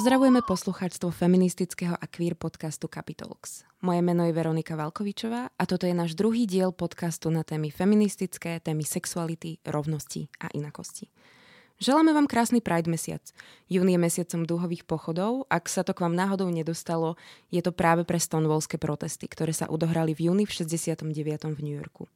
Pozdravujeme poslucháčstvo feministického a queer podcastu Capitalx. Moje meno je Veronika Valkovičová a toto je náš druhý diel podcastu na témy feministické, témy sexuality, rovnosti a inakosti. Želáme vám krásny Pride mesiac. Jún je mesiacom dúhových pochodov. Ak sa to k vám náhodou nedostalo, je to práve pre stonewallské protesty, ktoré sa odohrali v júni v 69. v New Yorku.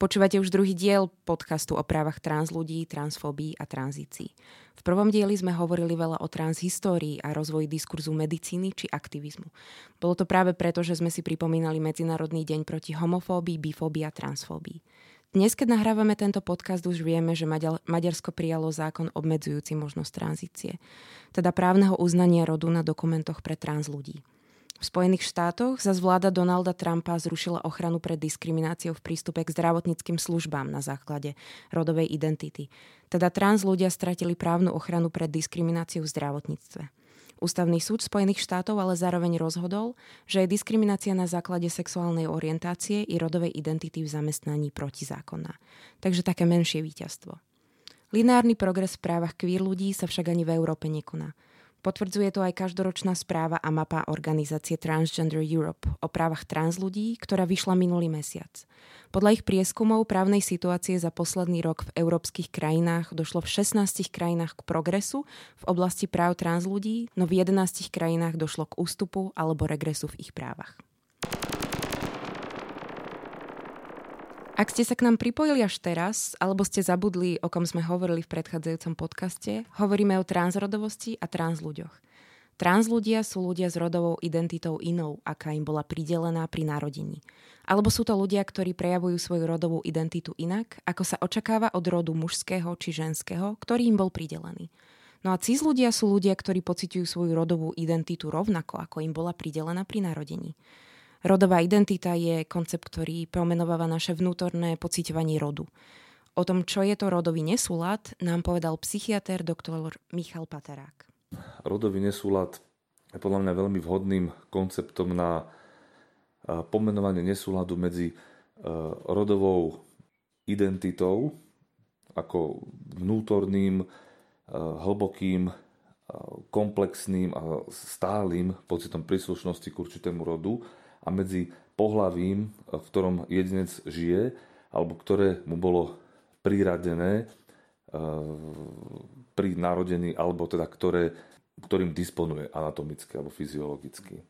Počúvate už druhý diel podcastu o právach trans ľudí, transfóbii a tranzícii. V prvom dieli sme hovorili veľa o transhistórii a rozvoji diskurzu medicíny či aktivizmu. Bolo to práve preto, že sme si pripomínali Medzinárodný deň proti homofóbii, bifóbii a transfóbii. Dnes, keď nahrávame tento podcast, už vieme, že Maďarsko prijalo zákon obmedzujúci možnosť tranzície, teda právneho uznania rodu na dokumentoch pre trans ľudí. V Spojených štátoch za vláda Donalda Trumpa zrušila ochranu pred diskrimináciou v prístupe k zdravotníckým službám na základe rodovej identity. Teda trans ľudia stratili právnu ochranu pred diskrimináciou v zdravotníctve. Ústavný súd Spojených štátov ale zároveň rozhodol, že je diskriminácia na základe sexuálnej orientácie i rodovej identity v zamestnaní protizákonná. Takže také menšie víťazstvo. Lineárny progres v právach queer ľudí sa však ani v Európe nekoná. Potvrdzuje to aj každoročná správa a mapa organizácie Transgender Europe o právach trans ľudí, ktorá vyšla minulý mesiac. Podľa ich prieskumov právnej situácie za posledný rok v európskych krajinách došlo v 16 krajinách k progresu v oblasti práv trans ľudí, no v 11 krajinách došlo k ústupu alebo regresu v ich právach. Ak ste sa k nám pripojili až teraz, alebo ste zabudli, o kom sme hovorili v predchádzajúcom podcaste, hovoríme o transrodovosti a trans ľuďoch. Trans ľudia sú ľudia s rodovou identitou inou, aká im bola pridelená pri narodení. Alebo sú to ľudia, ktorí prejavujú svoju rodovú identitu inak, ako sa očakáva od rodu mužského či ženského, ktorý im bol pridelený. No a cis ľudia sú ľudia, ktorí pociťujú svoju rodovú identitu rovnako, ako im bola pridelená pri narodení. Rodová identita je koncept, ktorý pomenováva naše vnútorné pociťovanie rodu. O tom, čo je to rodový nesúlad, nám povedal psychiatr doktor Michal Paterák. Rodový nesúlad je podľa mňa veľmi vhodným konceptom na pomenovanie nesúladu medzi rodovou identitou ako vnútorným, hlbokým, komplexným a stálym pocitom príslušnosti k určitému rodu a medzi pohlavím, v ktorom jedinec žije, alebo ktoré mu bolo priradené e, pri narodení, alebo teda ktoré, ktorým disponuje anatomicky alebo fyziologicky.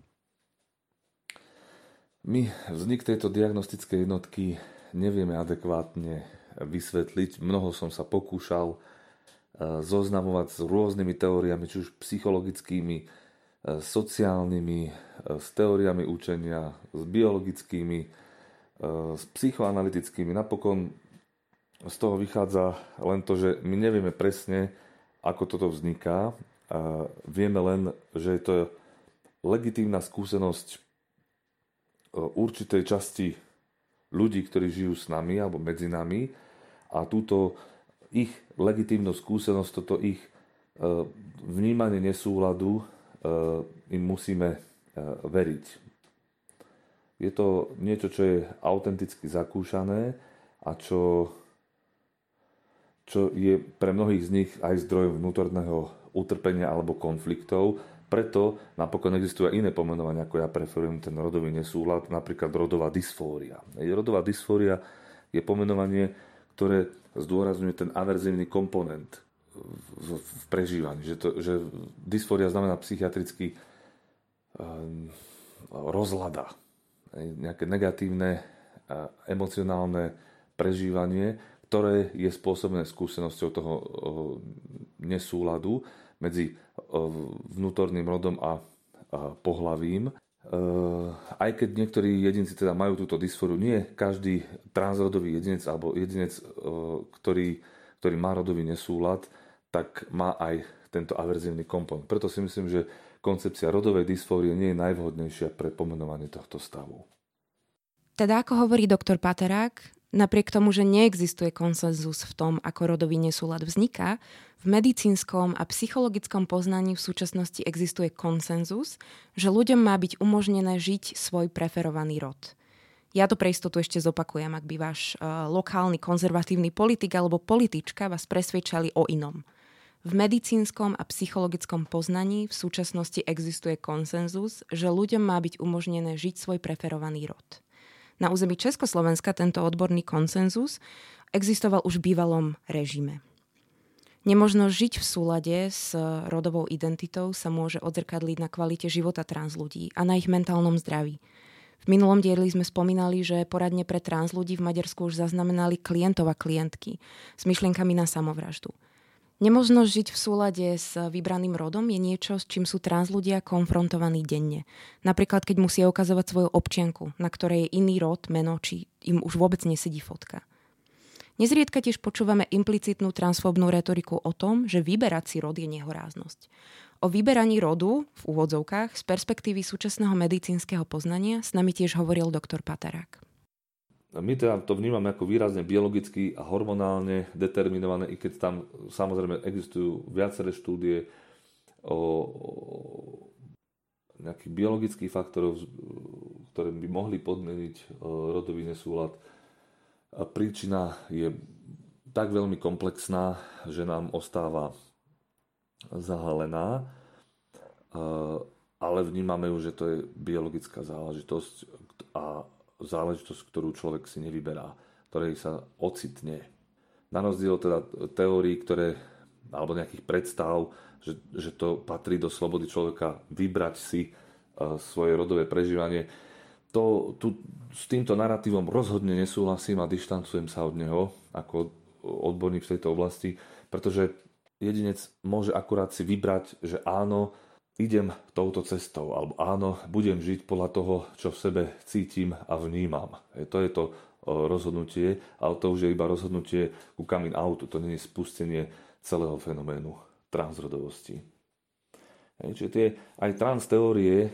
My vznik tejto diagnostickej jednotky nevieme adekvátne vysvetliť. Mnoho som sa pokúšal e, zoznamovať s rôznymi teóriami, či už psychologickými, E, sociálnymi, e, s teóriami učenia, s biologickými, e, s psychoanalytickými. Napokon z toho vychádza len to, že my nevieme presne, ako toto vzniká. Vieme len, že je to legitímna skúsenosť určitej časti ľudí, ktorí žijú s nami alebo medzi nami a túto ich legitímnu skúsenosť, toto ich vnímanie nesúladu im musíme eh, veriť. Je to niečo, čo je autenticky zakúšané a čo, čo je pre mnohých z nich aj zdrojom vnútorného utrpenia alebo konfliktov. Preto napokon existujú aj iné pomenovania, ako ja preferujem ten rodový nesúlad, napríklad rodová dysfória. Rodová dysfória je pomenovanie, ktoré zdôrazňuje ten averzívny komponent v, v prežívaní. Že, to, že dysfória znamená psychiatricky um, rozlada. Nejaké negatívne a emocionálne prežívanie, ktoré je spôsobené skúsenosťou toho nesúladu medzi uh, vnútorným rodom a pohlavím. Uh, aj keď niektorí jedinci teda majú túto dysfóriu, nie každý transrodový jedinec alebo jedinec, ktorý, ktorý má rodový nesúlad, tak má aj tento averzívny komponent. Preto si myslím, že koncepcia rodovej dysfórie nie je najvhodnejšia pre pomenovanie tohto stavu. Teda ako hovorí doktor Paterák, napriek tomu, že neexistuje konsenzus v tom, ako rodový nesúlad vzniká, v medicínskom a psychologickom poznaní v súčasnosti existuje konsenzus, že ľuďom má byť umožnené žiť svoj preferovaný rod – ja to pre istotu ešte zopakujem, ak by váš uh, lokálny konzervatívny politik alebo politička vás presvedčali o inom. V medicínskom a psychologickom poznaní v súčasnosti existuje konsenzus, že ľuďom má byť umožnené žiť svoj preferovaný rod. Na území Československa tento odborný konsenzus existoval už v bývalom režime. Nemožno žiť v súlade s rodovou identitou sa môže odzrkadliť na kvalite života trans ľudí a na ich mentálnom zdraví – v minulom dieli sme spomínali, že poradne pre trans ľudí v Maďarsku už zaznamenali klientov a klientky s myšlienkami na samovraždu. Nemožnosť žiť v súlade s vybraným rodom je niečo, s čím sú trans ľudia konfrontovaní denne. Napríklad, keď musia ukazovať svoju občianku, na ktorej je iný rod, meno, či im už vôbec nesedí fotka. Nezriedka tiež počúvame implicitnú transfóbnu retoriku o tom, že vyberať si rod je nehoráznosť. O vyberaní rodu, v úvodzovkách, z perspektívy súčasného medicínskeho poznania s nami tiež hovoril doktor Patarák. My teda to vnímame ako výrazne biologicky a hormonálne determinované, i keď tam samozrejme existujú viaceré štúdie o, nejakých biologických faktorov, ktoré by mohli podmeniť rodový nesúlad. Príčina je tak veľmi komplexná, že nám ostáva zahalená, ale vnímame ju, že to je biologická záležitosť a záležitosť, ktorú človek si nevyberá, ktorej sa ocitne. Na rozdiel teda teórií, ktoré, alebo nejakých predstav, že, že to patrí do slobody človeka vybrať si svoje rodové prežívanie, to, tu, s týmto narratívom rozhodne nesúhlasím a dištancujem sa od neho ako odborník v tejto oblasti, pretože jedinec môže akurát si vybrať, že áno, idem touto cestou, alebo áno, budem žiť podľa toho, čo v sebe cítim a vnímam. E, to je to rozhodnutie, ale to už je iba rozhodnutie ku coming outu, to nie je spustenie celého fenoménu transrodovosti. Čiže tie aj trans teórie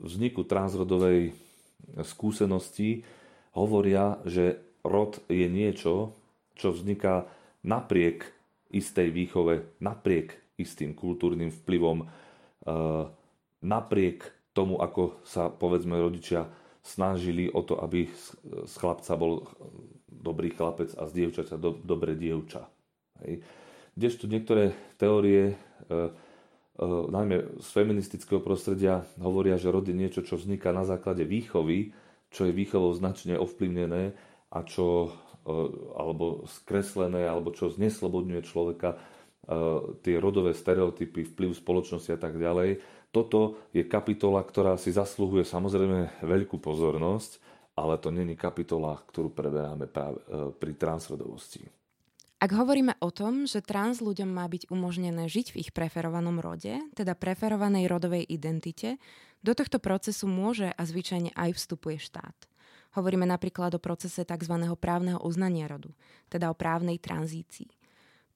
vzniku transrodovej skúsenosti hovoria, že rod je niečo, čo vzniká napriek istej výchove, napriek istým kultúrnym vplyvom, eh, napriek tomu, ako sa povedzme rodičia snažili o to, aby z chlapca bol dobrý chlapec a z dievčaťa do, dobré dievča. Hej. Kdežto niektoré teórie, e, e, najmä z feministického prostredia, hovoria, že rod je niečo, čo vzniká na základe výchovy, čo je výchovou značne ovplyvnené a čo alebo skreslené, alebo čo zneslobodňuje človeka, tie rodové stereotypy, vplyv spoločnosti a tak ďalej. Toto je kapitola, ktorá si zasluhuje samozrejme veľkú pozornosť, ale to není kapitola, ktorú preberáme práve e, pri transrodovosti. Ak hovoríme o tom, že trans ľuďom má byť umožnené žiť v ich preferovanom rode, teda preferovanej rodovej identite, do tohto procesu môže a zvyčajne aj vstupuje štát. Hovoríme napríklad o procese tzv. právneho uznania rodu, teda o právnej tranzícii.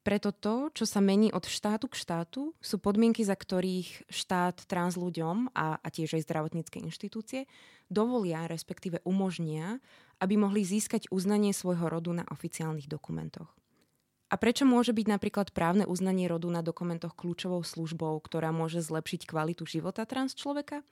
Preto to, čo sa mení od štátu k štátu, sú podmienky, za ktorých štát trans ľuďom a, a tiež aj zdravotnícke inštitúcie dovolia, respektíve umožnia, aby mohli získať uznanie svojho rodu na oficiálnych dokumentoch. A prečo môže byť napríklad právne uznanie rodu na dokumentoch kľúčovou službou, ktorá môže zlepšiť kvalitu života trans človeka?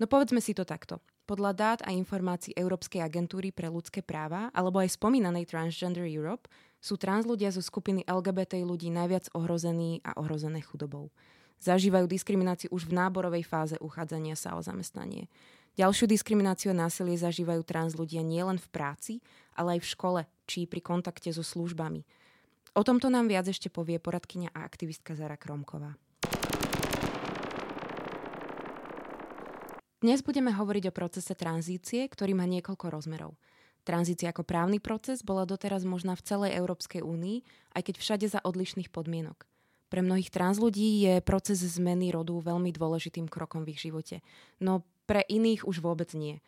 No povedzme si to takto. Podľa dát a informácií Európskej agentúry pre ľudské práva alebo aj spomínanej Transgender Europe sú trans ľudia zo skupiny LGBT ľudí najviac ohrození a ohrozené chudobou. Zažívajú diskrimináciu už v náborovej fáze uchádzania sa o zamestnanie. Ďalšiu diskrimináciu a násilie zažívajú trans ľudia nielen v práci, ale aj v škole či pri kontakte so službami. O tomto nám viac ešte povie poradkyňa a aktivistka Zara Kromková. Dnes budeme hovoriť o procese tranzície, ktorý má niekoľko rozmerov. Tranzícia ako právny proces bola doteraz možná v celej Európskej únii, aj keď všade za odlišných podmienok. Pre mnohých trans ľudí je proces zmeny rodu veľmi dôležitým krokom v ich živote, no pre iných už vôbec nie.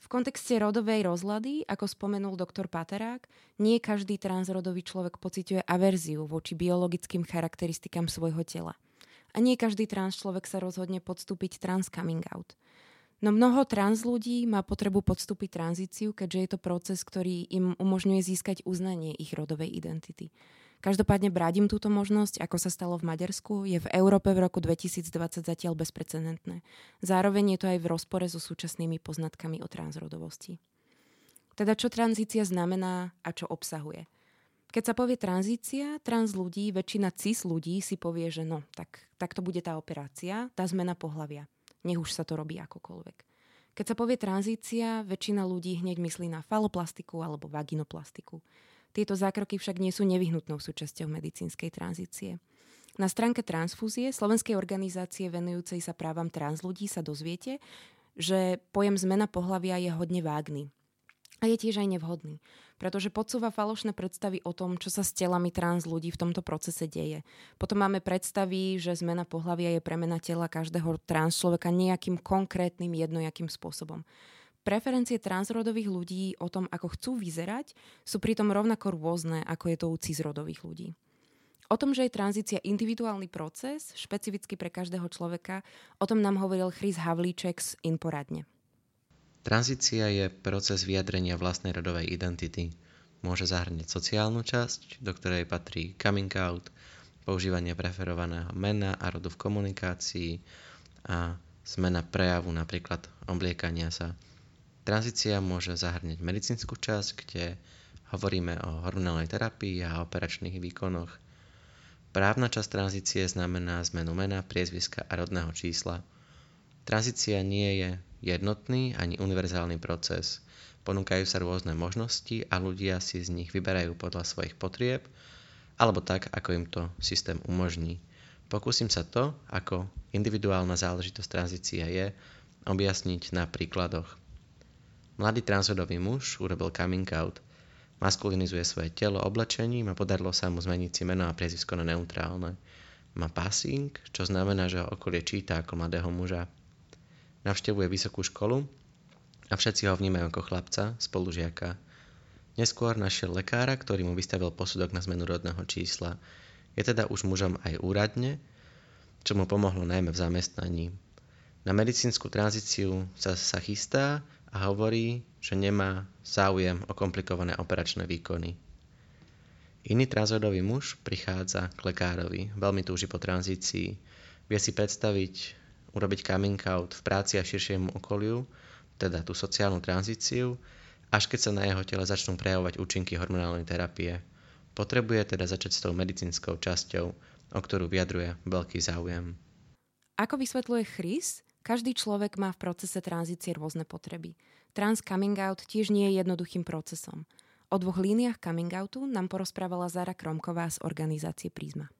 V kontexte rodovej rozlady, ako spomenul doktor Paterák, nie každý transrodový človek pociťuje averziu voči biologickým charakteristikám svojho tela – a nie každý trans človek sa rozhodne podstúpiť trans coming out. No mnoho trans ľudí má potrebu podstúpiť tranzíciu, keďže je to proces, ktorý im umožňuje získať uznanie ich rodovej identity. Každopádne brádim túto možnosť, ako sa stalo v Maďarsku, je v Európe v roku 2020 zatiaľ bezprecedentné. Zároveň je to aj v rozpore so súčasnými poznatkami o transrodovosti. Teda čo tranzícia znamená a čo obsahuje? Keď sa povie tranzícia, trans ľudí, väčšina cis ľudí si povie, že no, tak, tak to bude tá operácia, tá zmena pohlavia. Nech už sa to robí akokoľvek. Keď sa povie tranzícia, väčšina ľudí hneď myslí na faloplastiku alebo vaginoplastiku. Tieto zákroky však nie sú nevyhnutnou súčasťou medicínskej tranzície. Na stránke transfúzie Slovenskej organizácie venujúcej sa právam trans ľudí sa dozviete, že pojem zmena pohlavia je hodne vágny. A je tiež aj nevhodný, pretože podsúva falošné predstavy o tom, čo sa s telami trans ľudí v tomto procese deje. Potom máme predstavy, že zmena pohlavia je premena tela každého trans človeka nejakým konkrétnym jednojakým spôsobom. Preferencie transrodových ľudí o tom, ako chcú vyzerať, sú pritom rovnako rôzne, ako je to u cisrodových ľudí. O tom, že je tranzícia individuálny proces, špecificky pre každého človeka, o tom nám hovoril Chris Havlíček z Inporadne. Tranzícia je proces vyjadrenia vlastnej rodovej identity. Môže zahrňať sociálnu časť, do ktorej patrí coming out, používanie preferovaného mena a rodu v komunikácii a zmena prejavu, napríklad obliekania sa Tranzícia môže zahrňať medicínsku časť, kde hovoríme o hormonálnej terapii a operačných výkonoch. Právna časť tranzície znamená zmenu mena, priezviska a rodného čísla. Tranzícia nie je jednotný ani univerzálny proces. Ponúkajú sa rôzne možnosti a ľudia si z nich vyberajú podľa svojich potrieb alebo tak, ako im to systém umožní. Pokúsim sa to, ako individuálna záležitosť tranzícia je, objasniť na príkladoch. Mladý transrodový muž urobil coming out. Maskulinizuje svoje telo oblečením a podarilo sa mu zmeniť si meno a priezvisko na neutrálne. Má passing, čo znamená, že ho okolie číta ako mladého muža. Navštevuje vysokú školu a všetci ho vnímajú ako chlapca, spolužiaka. Neskôr našiel lekára, ktorý mu vystavil posudok na zmenu rodného čísla. Je teda už mužom aj úradne, čo mu pomohlo najmä v zamestnaní. Na medicínsku tranzíciu sa, sa chystá a hovorí, že nemá záujem o komplikované operačné výkony. Iný transrodový muž prichádza k lekárovi, veľmi túži po tranzícii, vie si predstaviť urobiť coming out v práci a širšiemu okoliu, teda tú sociálnu tranzíciu, až keď sa na jeho tele začnú prejavovať účinky hormonálnej terapie. Potrebuje teda začať s tou medicínskou časťou, o ktorú vyjadruje veľký záujem. Ako vysvetľuje Chris, každý človek má v procese tranzície rôzne potreby. Trans coming out tiež nie je jednoduchým procesom. O dvoch líniách coming outu nám porozprávala Zara Kromková z organizácie Prízma.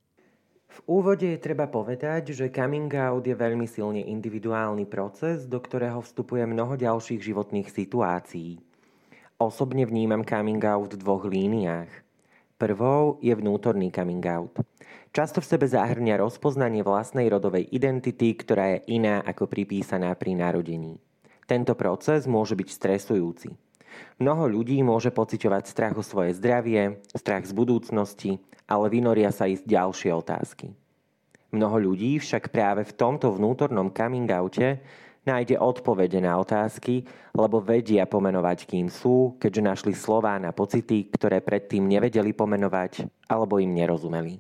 Úvode je treba povedať, že coming out je veľmi silne individuálny proces, do ktorého vstupuje mnoho ďalších životných situácií. Osobne vnímam coming out v dvoch líniách. Prvou je vnútorný coming out – Často v sebe zahrňa rozpoznanie vlastnej rodovej identity, ktorá je iná ako pripísaná pri narodení. Tento proces môže byť stresujúci. Mnoho ľudí môže pociťovať strach o svoje zdravie, strach z budúcnosti, ale vynoria sa ísť ďalšie otázky. Mnoho ľudí však práve v tomto vnútornom coming oute nájde odpovede na otázky, lebo vedia pomenovať, kým sú, keďže našli slová na pocity, ktoré predtým nevedeli pomenovať alebo im nerozumeli.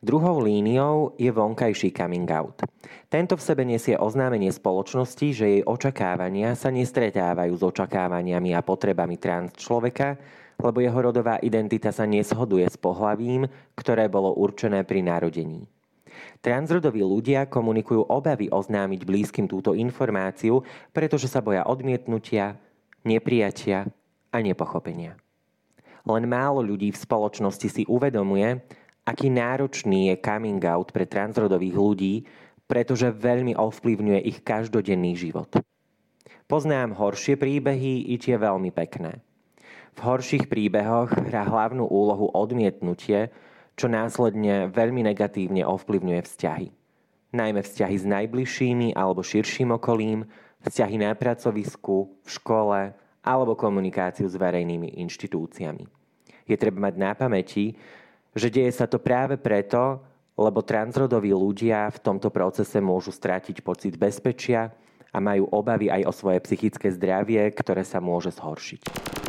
Druhou líniou je vonkajší coming out. Tento v sebe nesie oznámenie spoločnosti, že jej očakávania sa nestretávajú s očakávaniami a potrebami trans človeka, lebo jeho rodová identita sa neshoduje s pohlavím, ktoré bolo určené pri narodení. Transrodoví ľudia komunikujú obavy oznámiť blízkym túto informáciu, pretože sa boja odmietnutia, neprijatia a nepochopenia. Len málo ľudí v spoločnosti si uvedomuje, aký náročný je coming out pre transrodových ľudí, pretože veľmi ovplyvňuje ich každodenný život. Poznám horšie príbehy i tie veľmi pekné. V horších príbehoch hrá hlavnú úlohu odmietnutie, čo následne veľmi negatívne ovplyvňuje vzťahy. Najmä vzťahy s najbližšími alebo širším okolím, vzťahy na pracovisku, v škole alebo komunikáciu s verejnými inštitúciami. Je treba mať na pamäti, že deje sa to práve preto, lebo transrodoví ľudia v tomto procese môžu stratiť pocit bezpečia a majú obavy aj o svoje psychické zdravie, ktoré sa môže zhoršiť.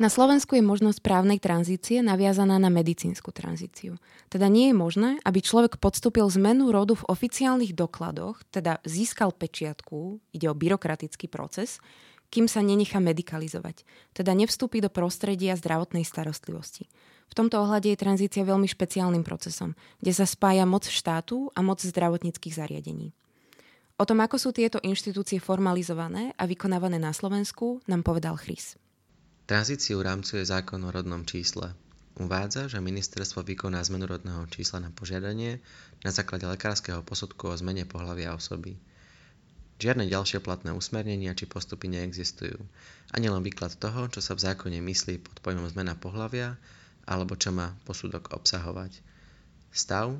Na Slovensku je možnosť právnej tranzície naviazaná na medicínsku tranzíciu. Teda nie je možné, aby človek podstúpil zmenu rodu v oficiálnych dokladoch, teda získal pečiatku, ide o byrokratický proces, kým sa nenechá medikalizovať, teda nevstúpi do prostredia zdravotnej starostlivosti. V tomto ohľade je tranzícia veľmi špeciálnym procesom, kde sa spája moc štátu a moc zdravotníckých zariadení. O tom, ako sú tieto inštitúcie formalizované a vykonávané na Slovensku, nám povedal Chrys. Tranzíciu rámcuje zákon o rodnom čísle. Uvádza, že ministerstvo vykoná zmenu rodného čísla na požiadanie na základe lekárskeho posudku o zmene pohľavia osoby. Žiadne ďalšie platné usmernenia či postupy neexistujú. Ani len výklad toho, čo sa v zákone myslí pod pojmom zmena pohľavia, alebo čo má posudok obsahovať. Stav,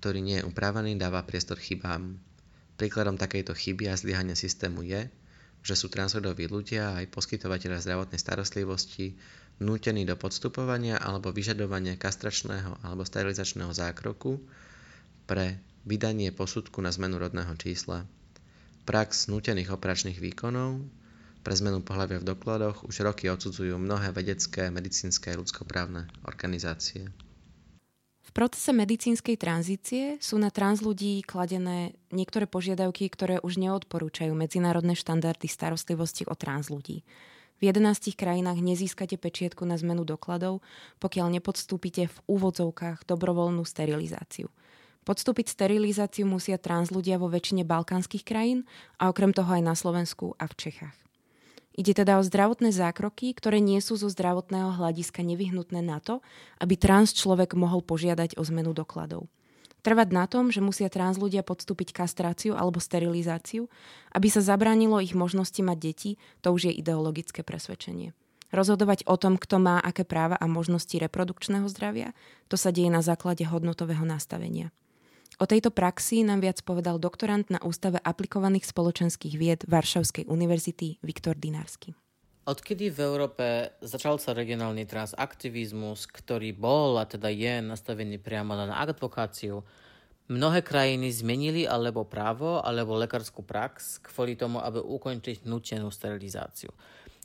ktorý nie je upravený, dáva priestor chybám. Príkladom takejto chyby a zlyhania systému je, že sú transrodoví ľudia aj poskytovateľe zdravotnej starostlivosti nútení do podstupovania alebo vyžadovania kastračného alebo sterilizačného zákroku pre vydanie posudku na zmenu rodného čísla. Prax nútených operačných výkonov pre zmenu pohľavia v dokladoch už roky odsudzujú mnohé vedecké, medicínske a ľudskoprávne organizácie. V procese medicínskej tranzície sú na trans ľudí kladené niektoré požiadavky, ktoré už neodporúčajú medzinárodné štandardy starostlivosti o trans ľudí. V 11 krajinách nezískate pečietku na zmenu dokladov, pokiaľ nepodstúpite v úvodzovkách dobrovoľnú sterilizáciu. Podstúpiť sterilizáciu musia trans ľudia vo väčšine balkánskych krajín a okrem toho aj na Slovensku a v Čechách. Ide teda o zdravotné zákroky, ktoré nie sú zo zdravotného hľadiska nevyhnutné na to, aby trans človek mohol požiadať o zmenu dokladov. Trvať na tom, že musia trans ľudia podstúpiť kastráciu alebo sterilizáciu, aby sa zabránilo ich možnosti mať deti, to už je ideologické presvedčenie. Rozhodovať o tom, kto má aké práva a možnosti reprodukčného zdravia, to sa deje na základe hodnotového nastavenia. O tejto praxi nám viac povedal doktorant na Ústave aplikovaných spoločenských vied Varšavskej univerzity Viktor Dinársky. Odkedy v Európe začal sa regionálny transaktivizmus, ktorý bol a teda je nastavený priamo na advokáciu, mnohé krajiny zmenili alebo právo, alebo lekárskú prax kvôli tomu, aby ukončiť nutenú sterilizáciu.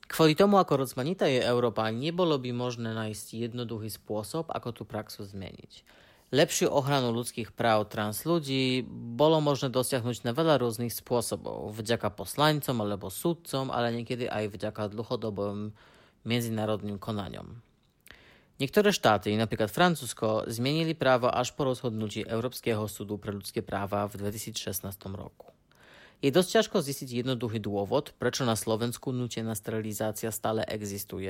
Kvôli tomu, ako rozmanitá je Európa, nebolo by možné nájsť jednoduchý spôsob, ako tú praxu zmeniť. Lepšiu ochranu ľudských práv trans ľudí bolo možné dosiahnuť na veľa rôznych spôsobov, vďaka poslancom alebo súdcom, ale niekedy aj vďaka dlhodobým medzinárodným konaniom. Niektoré štáty, napríklad Francúzsko, zmienili právo až po rozhodnutí Európskeho súdu pre ľudské práva v 2016 roku. Je dosť ťažko zistiť jednoduchý dôvod, prečo na Slovensku nutená sterilizácia stále existuje,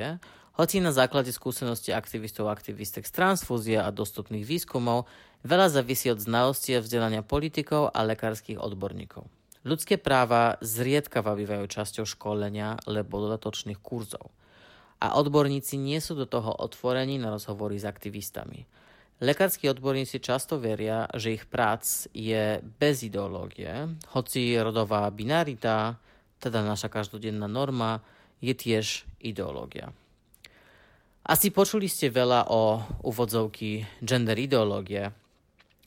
hoci na základe skúsenosti aktivistov a aktivistek z transfúzie a dostupných výskumov veľa závisí od znalosti a vzdelania politikov a lekárskych odborníkov. Ľudské práva zriedkava bývajú časťou školenia alebo dodatočných kurzov. A odborníci nie sú do toho otvorení na rozhovory s aktivistami. Lekársky odborníci často veria, že ich prác je bez ideológie, hoci rodová binarita, teda naša každodenná norma, je tiež ideológia. Asi počuli ste veľa o úvodzovky gender ideológie.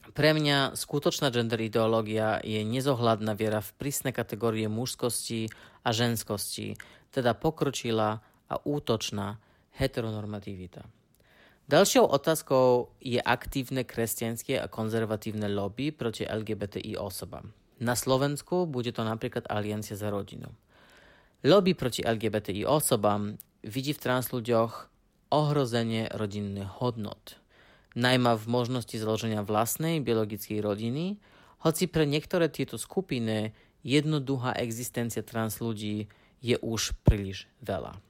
Pre mňa skutočná gender ideológia je nezohľadná viera v prísne kategórie mužskosti a ženskosti, teda pokročila a útočná heteronormativita. Ďalšou otázkou je aktívne kresťanské a konzervatívne lobby proti LGBTI osobám. Na Slovensku bude to napríklad Aliancia za rodinu. Lobby proti LGBTI osobám vidí v trans ohrozenie rodinných hodnot. Najmä v možnosti založenia vlastnej biologickej rodiny, hoci pre niektoré tieto skupiny jednoduchá existencia trans ľudí je už príliš veľa.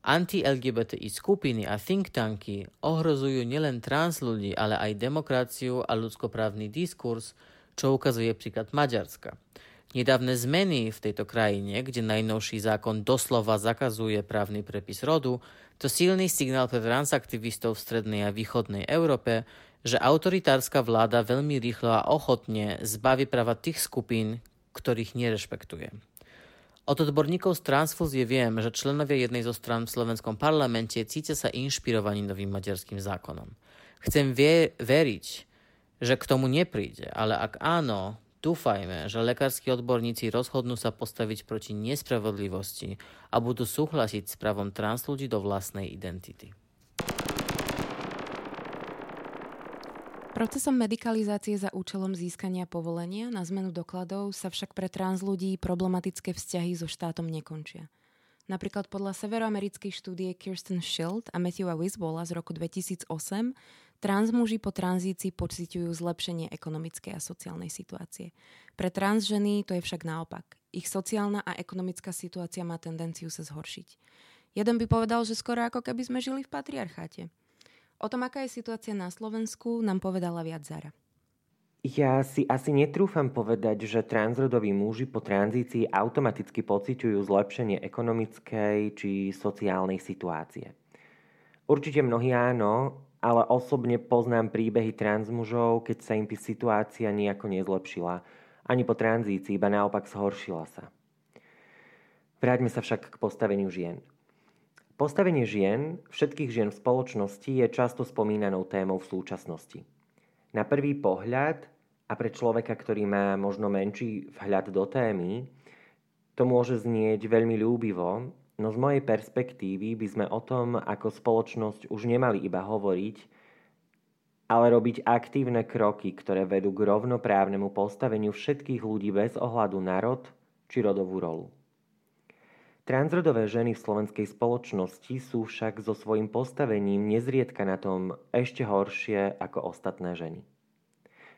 Anti-LGBTI skupiny a think tanky ohrozujú nielen trans ľudí, ale aj demokraciu a ľudskoprávny diskurs, čo ukazuje príklad Maďarska. Nedávne zmeny v tejto krajine, kde najnovší zákon doslova zakazuje právny prepis rodu, to silný signál pre transaktivistov v strednej a východnej Európe, že autoritárska vláda veľmi rýchlo a ochotne zbaví práva tých skupín, ktorých nerešpektuje. Od odborníkov z transfúzie viem, že členovia jednej zo strán v slovenskom parlamente cítia sa inšpirovaní novým maďarským zákonom. Chcem vie- veriť, že k tomu nepríde, ale ak áno, dúfajme, že lekársky odborníci rozhodnú sa postaviť proti nespravodlivosti a budú súhlasiť s právom trans ľudí do vlastnej identity. Procesom medikalizácie za účelom získania povolenia na zmenu dokladov sa však pre trans ľudí problematické vzťahy so štátom nekončia. Napríklad podľa severoamerickej štúdie Kirsten Schild a Matthewa Wisbola z roku 2008 trans muži po tranzícii pociťujú zlepšenie ekonomickej a sociálnej situácie. Pre trans ženy to je však naopak. Ich sociálna a ekonomická situácia má tendenciu sa zhoršiť. Jeden by povedal, že skoro ako keby sme žili v patriarcháte. O tom, aká je situácia na Slovensku, nám povedala viac Zara. Ja si asi netrúfam povedať, že transrodoví muži po tranzícii automaticky pociťujú zlepšenie ekonomickej či sociálnej situácie. Určite mnohí áno, ale osobne poznám príbehy transmužov, keď sa im situácia nejako nezlepšila. Ani po tranzícii, iba naopak zhoršila sa. Vráťme sa však k postaveniu žien. Postavenie žien, všetkých žien v spoločnosti, je často spomínanou témou v súčasnosti. Na prvý pohľad a pre človeka, ktorý má možno menší vhľad do témy, to môže znieť veľmi ľúbivo, no z mojej perspektívy by sme o tom ako spoločnosť už nemali iba hovoriť, ale robiť aktívne kroky, ktoré vedú k rovnoprávnemu postaveniu všetkých ľudí bez ohľadu na rod či rodovú rolu. Transrodové ženy v slovenskej spoločnosti sú však so svojím postavením nezriedka na tom ešte horšie ako ostatné ženy.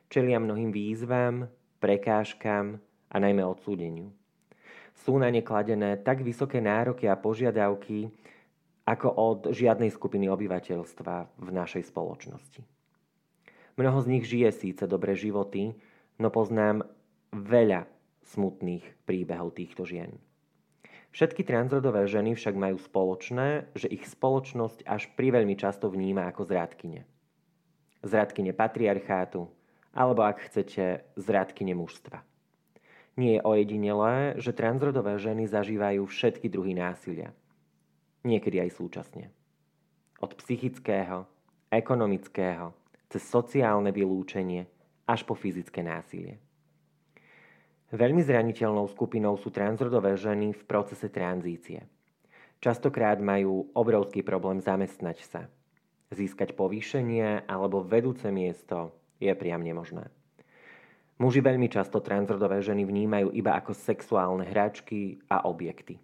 Čelia mnohým výzvam, prekážkam a najmä odsúdeniu. Sú na ne kladené tak vysoké nároky a požiadavky, ako od žiadnej skupiny obyvateľstva v našej spoločnosti. Mnoho z nich žije síce dobré životy, no poznám veľa smutných príbehov týchto žien. Všetky transrodové ženy však majú spoločné, že ich spoločnosť až priveľmi často vníma ako zradkyne. Zradkyne patriarchátu, alebo ak chcete, zradkyne mužstva. Nie je ojedinelé, že transrodové ženy zažívajú všetky druhy násilia. Niekedy aj súčasne. Od psychického, ekonomického, cez sociálne vylúčenie až po fyzické násilie. Veľmi zraniteľnou skupinou sú transrodové ženy v procese tranzície. Častokrát majú obrovský problém zamestnať sa. Získať povýšenie alebo vedúce miesto je priam nemožné. Muži veľmi často transrodové ženy vnímajú iba ako sexuálne hračky a objekty.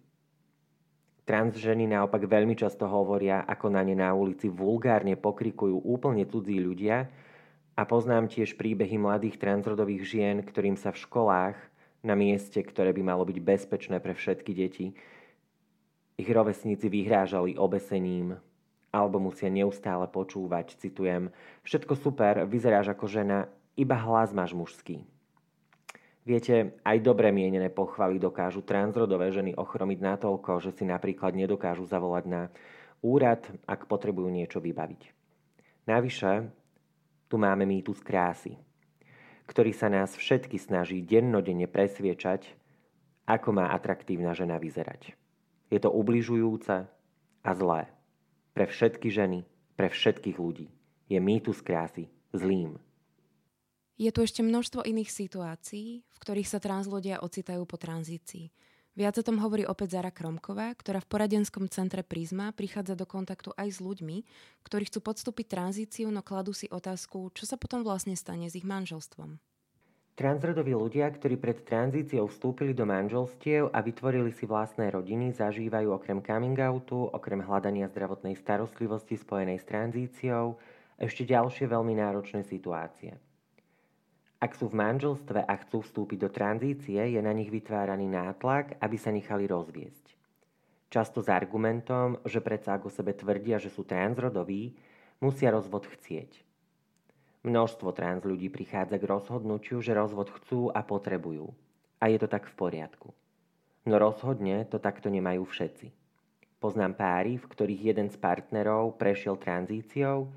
Trans ženy naopak veľmi často hovoria, ako na ne na ulici vulgárne pokrikujú úplne cudzí ľudia a poznám tiež príbehy mladých transrodových žien, ktorým sa v školách na mieste, ktoré by malo byť bezpečné pre všetky deti. Ich rovesníci vyhrážali obesením, alebo musia neustále počúvať, citujem, všetko super, vyzeráš ako žena, iba hlas máš mužský. Viete, aj dobre mienené pochvaly dokážu transrodové ženy ochromiť natoľko, že si napríklad nedokážu zavolať na úrad, ak potrebujú niečo vybaviť. Navyše, tu máme mýtus krásy – ktorý sa nás všetky snaží dennodenne presviečať, ako má atraktívna žena vyzerať. Je to ubližujúce a zlé. Pre všetky ženy, pre všetkých ľudí. Je mýtus krásy zlým. Je tu ešte množstvo iných situácií, v ktorých sa translodia ocitajú po tranzícii. Viac o tom hovorí opäť Zara Kromková, ktorá v poradenskom centre Prisma prichádza do kontaktu aj s ľuďmi, ktorí chcú podstúpiť tranzíciu, no kladú si otázku, čo sa potom vlastne stane s ich manželstvom. Transrodoví ľudia, ktorí pred tranzíciou vstúpili do manželstiev a vytvorili si vlastné rodiny, zažívajú okrem coming outu, okrem hľadania zdravotnej starostlivosti spojenej s tranzíciou, ešte ďalšie veľmi náročné situácie – ak sú v manželstve a chcú vstúpiť do tranzície, je na nich vytváraný nátlak, aby sa nechali rozviesť. Často s argumentom, že predsa ako sebe tvrdia, že sú transrodoví, musia rozvod chcieť. Množstvo trans ľudí prichádza k rozhodnutiu, že rozvod chcú a potrebujú. A je to tak v poriadku. No rozhodne to takto nemajú všetci. Poznám páry, v ktorých jeden z partnerov prešiel tranzíciou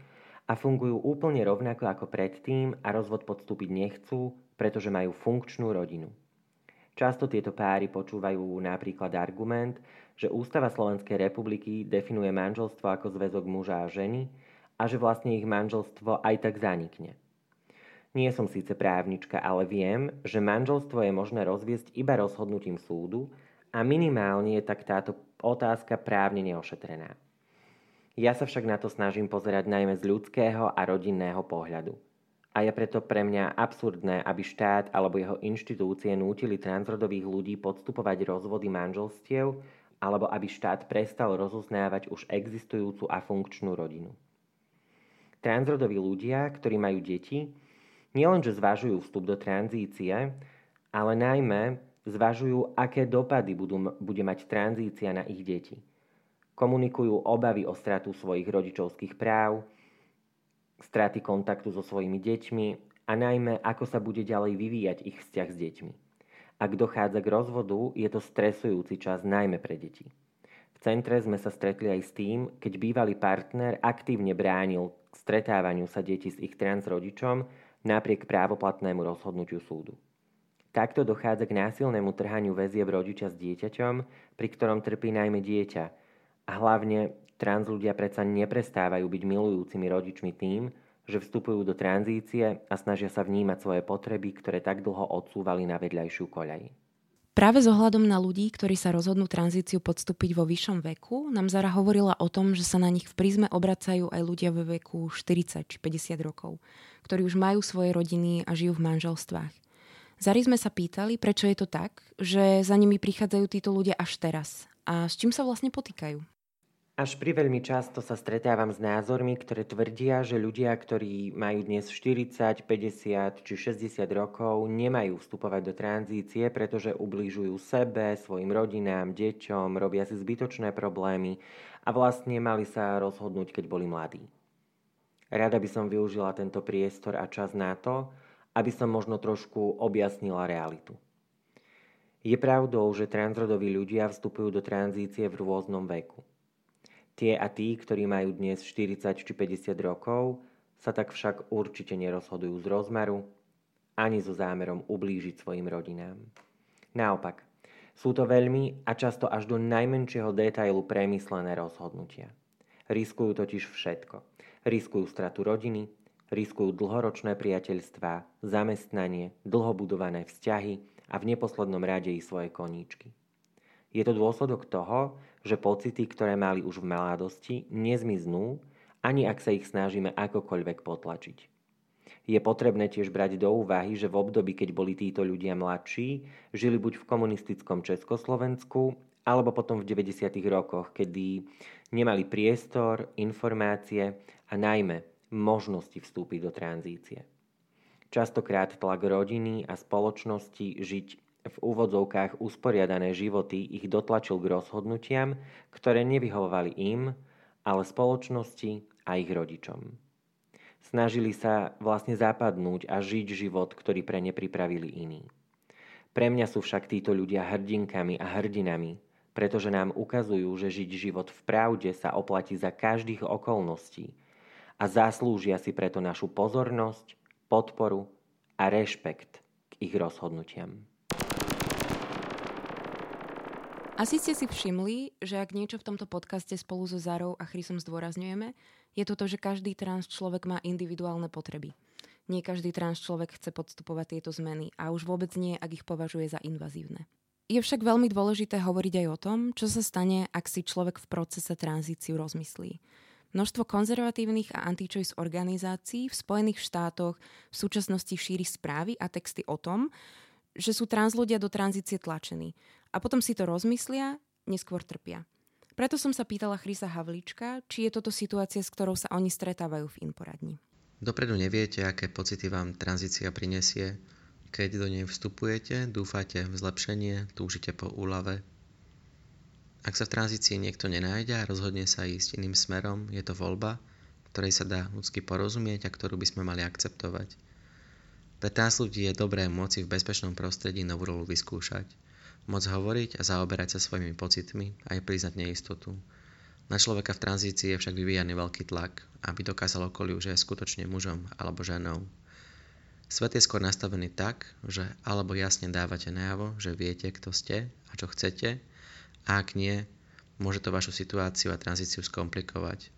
a fungujú úplne rovnako ako predtým a rozvod podstúpiť nechcú, pretože majú funkčnú rodinu. Často tieto páry počúvajú napríklad argument, že Ústava Slovenskej republiky definuje manželstvo ako zväzok muža a ženy a že vlastne ich manželstvo aj tak zanikne. Nie som síce právnička, ale viem, že manželstvo je možné rozviesť iba rozhodnutím súdu a minimálne je tak táto otázka právne neošetrená. Ja sa však na to snažím pozerať najmä z ľudského a rodinného pohľadu. A je preto pre mňa absurdné, aby štát alebo jeho inštitúcie nútili transrodových ľudí podstupovať rozvody manželstiev, alebo aby štát prestal rozoznávať už existujúcu a funkčnú rodinu. Transrodoví ľudia, ktorí majú deti, nielenže zvažujú vstup do tranzície, ale najmä zvažujú, aké dopady budú, bude mať tranzícia na ich deti. Komunikujú obavy o stratu svojich rodičovských práv, straty kontaktu so svojimi deťmi a najmä ako sa bude ďalej vyvíjať ich vzťah s deťmi. Ak dochádza k rozvodu, je to stresujúci čas najmä pre deti. V centre sme sa stretli aj s tým, keď bývalý partner aktívne bránil k stretávaniu sa detí s ich trans rodičom napriek právoplatnému rozhodnutiu súdu. Takto dochádza k násilnému trhaniu väzieb rodiča s dieťaťom, pri ktorom trpí najmä dieťa. A hlavne trans ľudia predsa neprestávajú byť milujúcimi rodičmi tým, že vstupujú do tranzície a snažia sa vnímať svoje potreby, ktoré tak dlho odsúvali na vedľajšiu koľaj. Práve s ohľadom na ľudí, ktorí sa rozhodnú tranzíciu podstúpiť vo vyššom veku, nám Zara hovorila o tom, že sa na nich v prízme obracajú aj ľudia vo veku 40 či 50 rokov, ktorí už majú svoje rodiny a žijú v manželstvách. Zari sme sa pýtali, prečo je to tak, že za nimi prichádzajú títo ľudia až teraz a s čím sa vlastne potýkajú. Až pri veľmi často sa stretávam s názormi, ktoré tvrdia, že ľudia, ktorí majú dnes 40, 50 či 60 rokov, nemajú vstupovať do tranzície, pretože ubližujú sebe, svojim rodinám, deťom, robia si zbytočné problémy a vlastne mali sa rozhodnúť, keď boli mladí. Rada by som využila tento priestor a čas na to, aby som možno trošku objasnila realitu. Je pravdou, že transrodoví ľudia vstupujú do tranzície v rôznom veku. Tie a tí, ktorí majú dnes 40 či 50 rokov, sa tak však určite nerozhodujú z rozmaru ani so zámerom ublížiť svojim rodinám. Naopak, sú to veľmi a často až do najmenšieho detailu premyslené rozhodnutia. Riskujú totiž všetko. Riskujú stratu rodiny, riskujú dlhoročné priateľstvá, zamestnanie, dlhobudované vzťahy a v neposlednom rade i svoje koníčky. Je to dôsledok toho, že pocity, ktoré mali už v mladosti, nezmiznú, ani ak sa ich snažíme akokoľvek potlačiť. Je potrebné tiež brať do úvahy, že v období, keď boli títo ľudia mladší, žili buď v komunistickom Československu, alebo potom v 90. rokoch, kedy nemali priestor, informácie a najmä možnosti vstúpiť do tranzície. Častokrát tlak rodiny a spoločnosti žiť v úvodzovkách usporiadané životy ich dotlačil k rozhodnutiam, ktoré nevyhovovali im, ale spoločnosti a ich rodičom. Snažili sa vlastne zapadnúť a žiť život, ktorý pre ne pripravili iní. Pre mňa sú však títo ľudia hrdinkami a hrdinami, pretože nám ukazujú, že žiť život v pravde sa oplatí za každých okolností a zaslúžia si preto našu pozornosť, podporu a rešpekt k ich rozhodnutiam. Asi ste si všimli, že ak niečo v tomto podcaste spolu so Zarou a Chrisom zdôrazňujeme, je to to, že každý trans človek má individuálne potreby. Nie každý trans človek chce podstupovať tieto zmeny a už vôbec nie, ak ich považuje za invazívne. Je však veľmi dôležité hovoriť aj o tom, čo sa stane, ak si človek v procese tranzíciu rozmyslí. Množstvo konzervatívnych a anti-choice organizácií v Spojených štátoch v súčasnosti šíri správy a texty o tom, že sú trans ľudia do tranzície tlačení a potom si to rozmyslia, neskôr trpia. Preto som sa pýtala Chrisa Havlička, či je toto situácia, s ktorou sa oni stretávajú v Inporadni. Dopredu neviete, aké pocity vám tranzícia prinesie. Keď do nej vstupujete, dúfate v zlepšenie, túžite po úlave, ak sa v tranzícii niekto nenájde a rozhodne sa ísť iným smerom, je to voľba, ktorej sa dá ľudsky porozumieť a ktorú by sme mali akceptovať. Pre nás ľudí je dobré moci v bezpečnom prostredí novú rolu vyskúšať. Môcť hovoriť a zaoberať sa svojimi pocitmi a aj priznať neistotu. Na človeka v tranzícii je však vyvíjaný veľký tlak, aby dokázal okoliu, že je skutočne mužom alebo ženou. Svet je skôr nastavený tak, že alebo jasne dávate najavo, že viete, kto ste a čo chcete, a ak nie, môže to vašu situáciu a tranzíciu skomplikovať.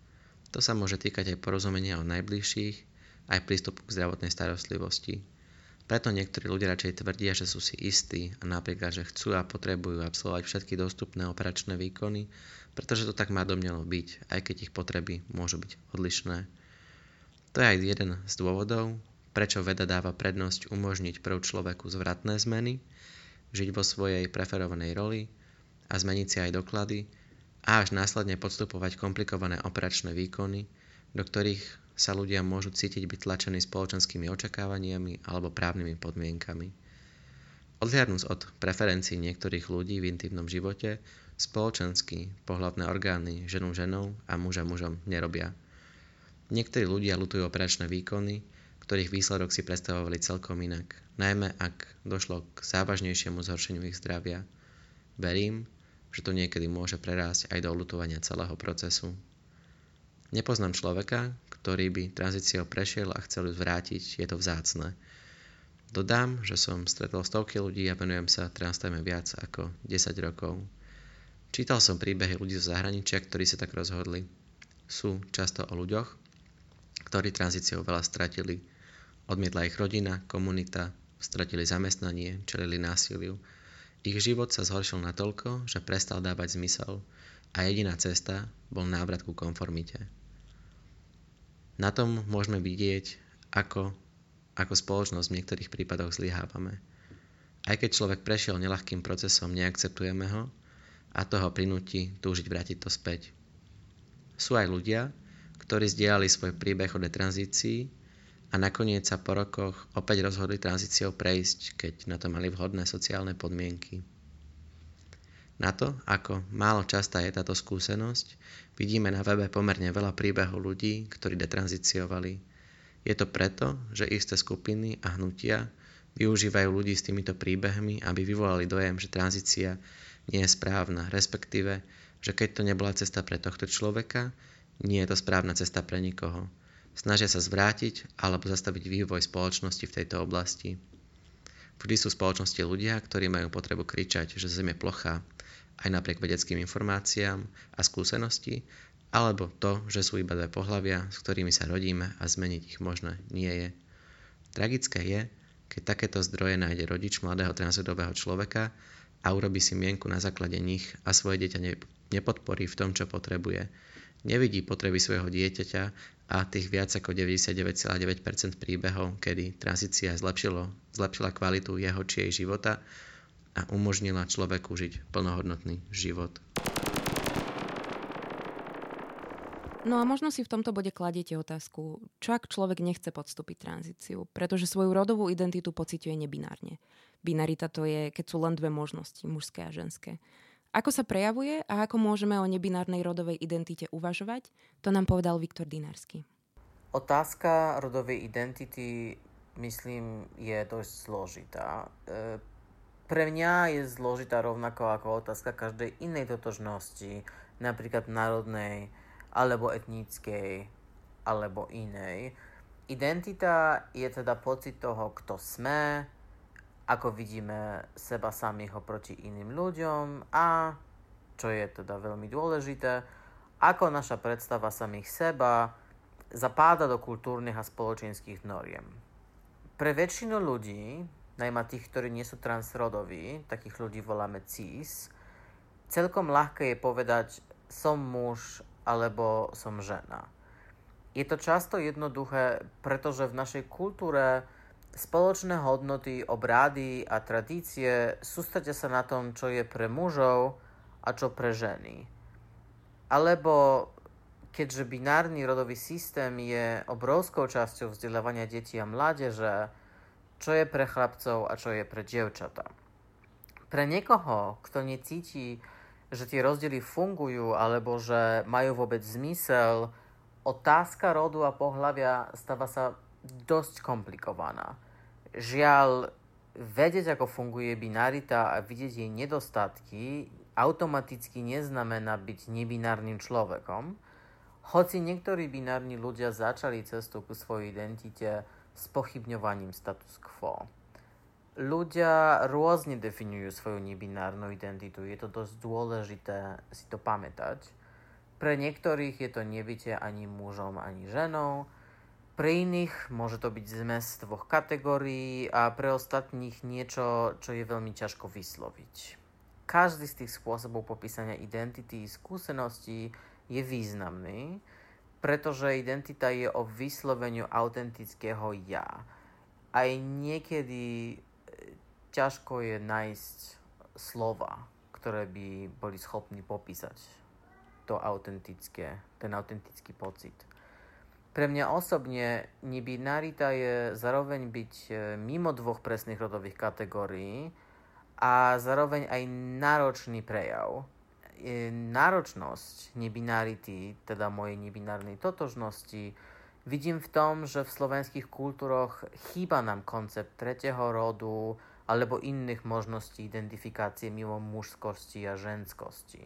To sa môže týkať aj porozumenia o najbližších, aj prístupu k zdravotnej starostlivosti. Preto niektorí ľudia radšej tvrdia, že sú si istí a napríklad, že chcú a potrebujú absolvovať všetky dostupné operačné výkony, pretože to tak má domnelo byť, aj keď ich potreby môžu byť odlišné. To je aj jeden z dôvodov, prečo veda dáva prednosť umožniť prv človeku zvratné zmeny, žiť vo svojej preferovanej roli a zmeniť si aj doklady, a až následne podstupovať komplikované operačné výkony, do ktorých sa ľudia môžu cítiť byť tlačení spoločenskými očakávaniami alebo právnymi podmienkami. Odhľadnúc od preferencií niektorých ľudí v intimnom živote, spoločensky pohľavné orgány ženu ženou a muža mužom nerobia. Niektorí ľudia lutujú operačné výkony, ktorých výsledok si predstavovali celkom inak, najmä ak došlo k závažnejšiemu zhoršeniu ich zdravia. Verím, že to niekedy môže prerásť aj do lutovania celého procesu. Nepoznám človeka, ktorý by tranzíciou prešiel a chcel ju zvrátiť, je to vzácne. Dodám, že som stretol stovky ľudí a venujem sa transtéme viac ako 10 rokov. Čítal som príbehy ľudí zo zahraničia, ktorí sa tak rozhodli. Sú často o ľuďoch, ktorí tranzíciou veľa stratili. Odmietla ich rodina, komunita, stratili zamestnanie, čelili násiliu ich život sa zhoršil natoľko, že prestal dávať zmysel a jediná cesta bol návrat ku konformite. Na tom môžeme vidieť, ako, ako spoločnosť v niektorých prípadoch zlyhávame. Aj keď človek prešiel nelahkým procesom, neakceptujeme ho a to ho prinúti túžiť vrátiť to späť. Sú aj ľudia, ktorí zdieľali svoj príbeh o detranzícii a nakoniec sa po rokoch opäť rozhodli tranzíciou prejsť, keď na to mali vhodné sociálne podmienky. Na to, ako málo častá je táto skúsenosť, vidíme na webe pomerne veľa príbehov ľudí, ktorí detranzíciovali. Je to preto, že isté skupiny a hnutia využívajú ľudí s týmito príbehmi, aby vyvolali dojem, že tranzícia nie je správna, respektíve, že keď to nebola cesta pre tohto človeka, nie je to správna cesta pre nikoho. Snažia sa zvrátiť alebo zastaviť vývoj spoločnosti v tejto oblasti. Vždy sú spoločnosti ľudia, ktorí majú potrebu kričať, že Zem je plochá, aj napriek vedeckým informáciám a skúsenosti, alebo to, že sú iba dve pohľavia, s ktorými sa rodíme a zmeniť ich možné nie je. Tragické je, keď takéto zdroje nájde rodič mladého transrodového človeka a urobí si mienku na základe nich a svoje dieťa nepodporí v tom, čo potrebuje. Nevidí potreby svojho dieťaťa a tých viac ako 99,9% príbehov, kedy tranzícia zlepšilo, zlepšila kvalitu jeho či jej života a umožnila človeku žiť plnohodnotný život. No a možno si v tomto bode kladiete otázku, čo ak človek nechce podstúpiť tranzíciu, pretože svoju rodovú identitu pociťuje nebinárne. Binarita to je, keď sú len dve možnosti, mužské a ženské. Ako sa prejavuje a ako môžeme o nebinárnej rodovej identite uvažovať, to nám povedal Viktor Dinársky. Otázka rodovej identity, myslím, je dosť zložitá. E, pre mňa je zložitá rovnako ako otázka každej inej totožnosti, napríklad národnej, alebo etníckej, alebo inej. Identita je teda pocit toho, kto sme, ako vidíme seba samých oproti iným ľuďom a, čo je teda veľmi dôležité, ako naša predstava samých seba zapáda do kultúrnych a spoločenských noriem. Pre väčšinu ľudí, najmä tých, ktorí nie sú transrodoví, takých ľudí voláme cis, celkom ľahké je povedať som muž alebo som žena. Je to často jednoduché, pretože v našej kultúre Spoločné hodnoty, obrády a tradície sústredia sa na tom, čo je pre mužov a čo pre ženy. Alebo keďže binárny rodový systém je obrovskou časťou vzdelávania detí a mládeže, čo je pre chlapcov a čo je pre dievčatá. Pre niekoho, kto necíti, že tie rozdiely fungujú alebo že majú vôbec zmysel, otázka rodu a pohľavia stáva sa dosť komplikovaná. Žiaľ, vedieť, ako funguje binarita a vidieť jej nedostatky automaticky neznamená byť nebinárnym človekom, hoci niektorí binárni ľudia začali cestu ku svojej identite s pochybňovaním status quo. Ľudia rôzne definujú svoju nebinárnu identitu, je to dosť dôležité si to pamätať. Pre niektorých je to nebytie ani mužom, ani ženou, pre iných môže to byť zmes dvoch kategórií a pre ostatných niečo, čo je veľmi ťažko vysloviť. Každý z tých spôsobov popísania identity a skúseností je významný, pretože identita je o vysloveniu autentického ja. Aj niekedy e, ťažko je nájsť slova, ktoré by boli schopní popísať to autentické, ten autentický pocit. Pre mňa osobne nebinarita je zároveň byť e, mimo dvoch presných rodových kategórií a zároveň aj náročný prejav. E, náročnosť nebinarity, teda mojej nebinárnej totožnosti, vidím v tom, že v slovenských kultúroch chýba nám koncept tretieho rodu alebo iných možností identifikácie mimo mužskosti a ženskosti.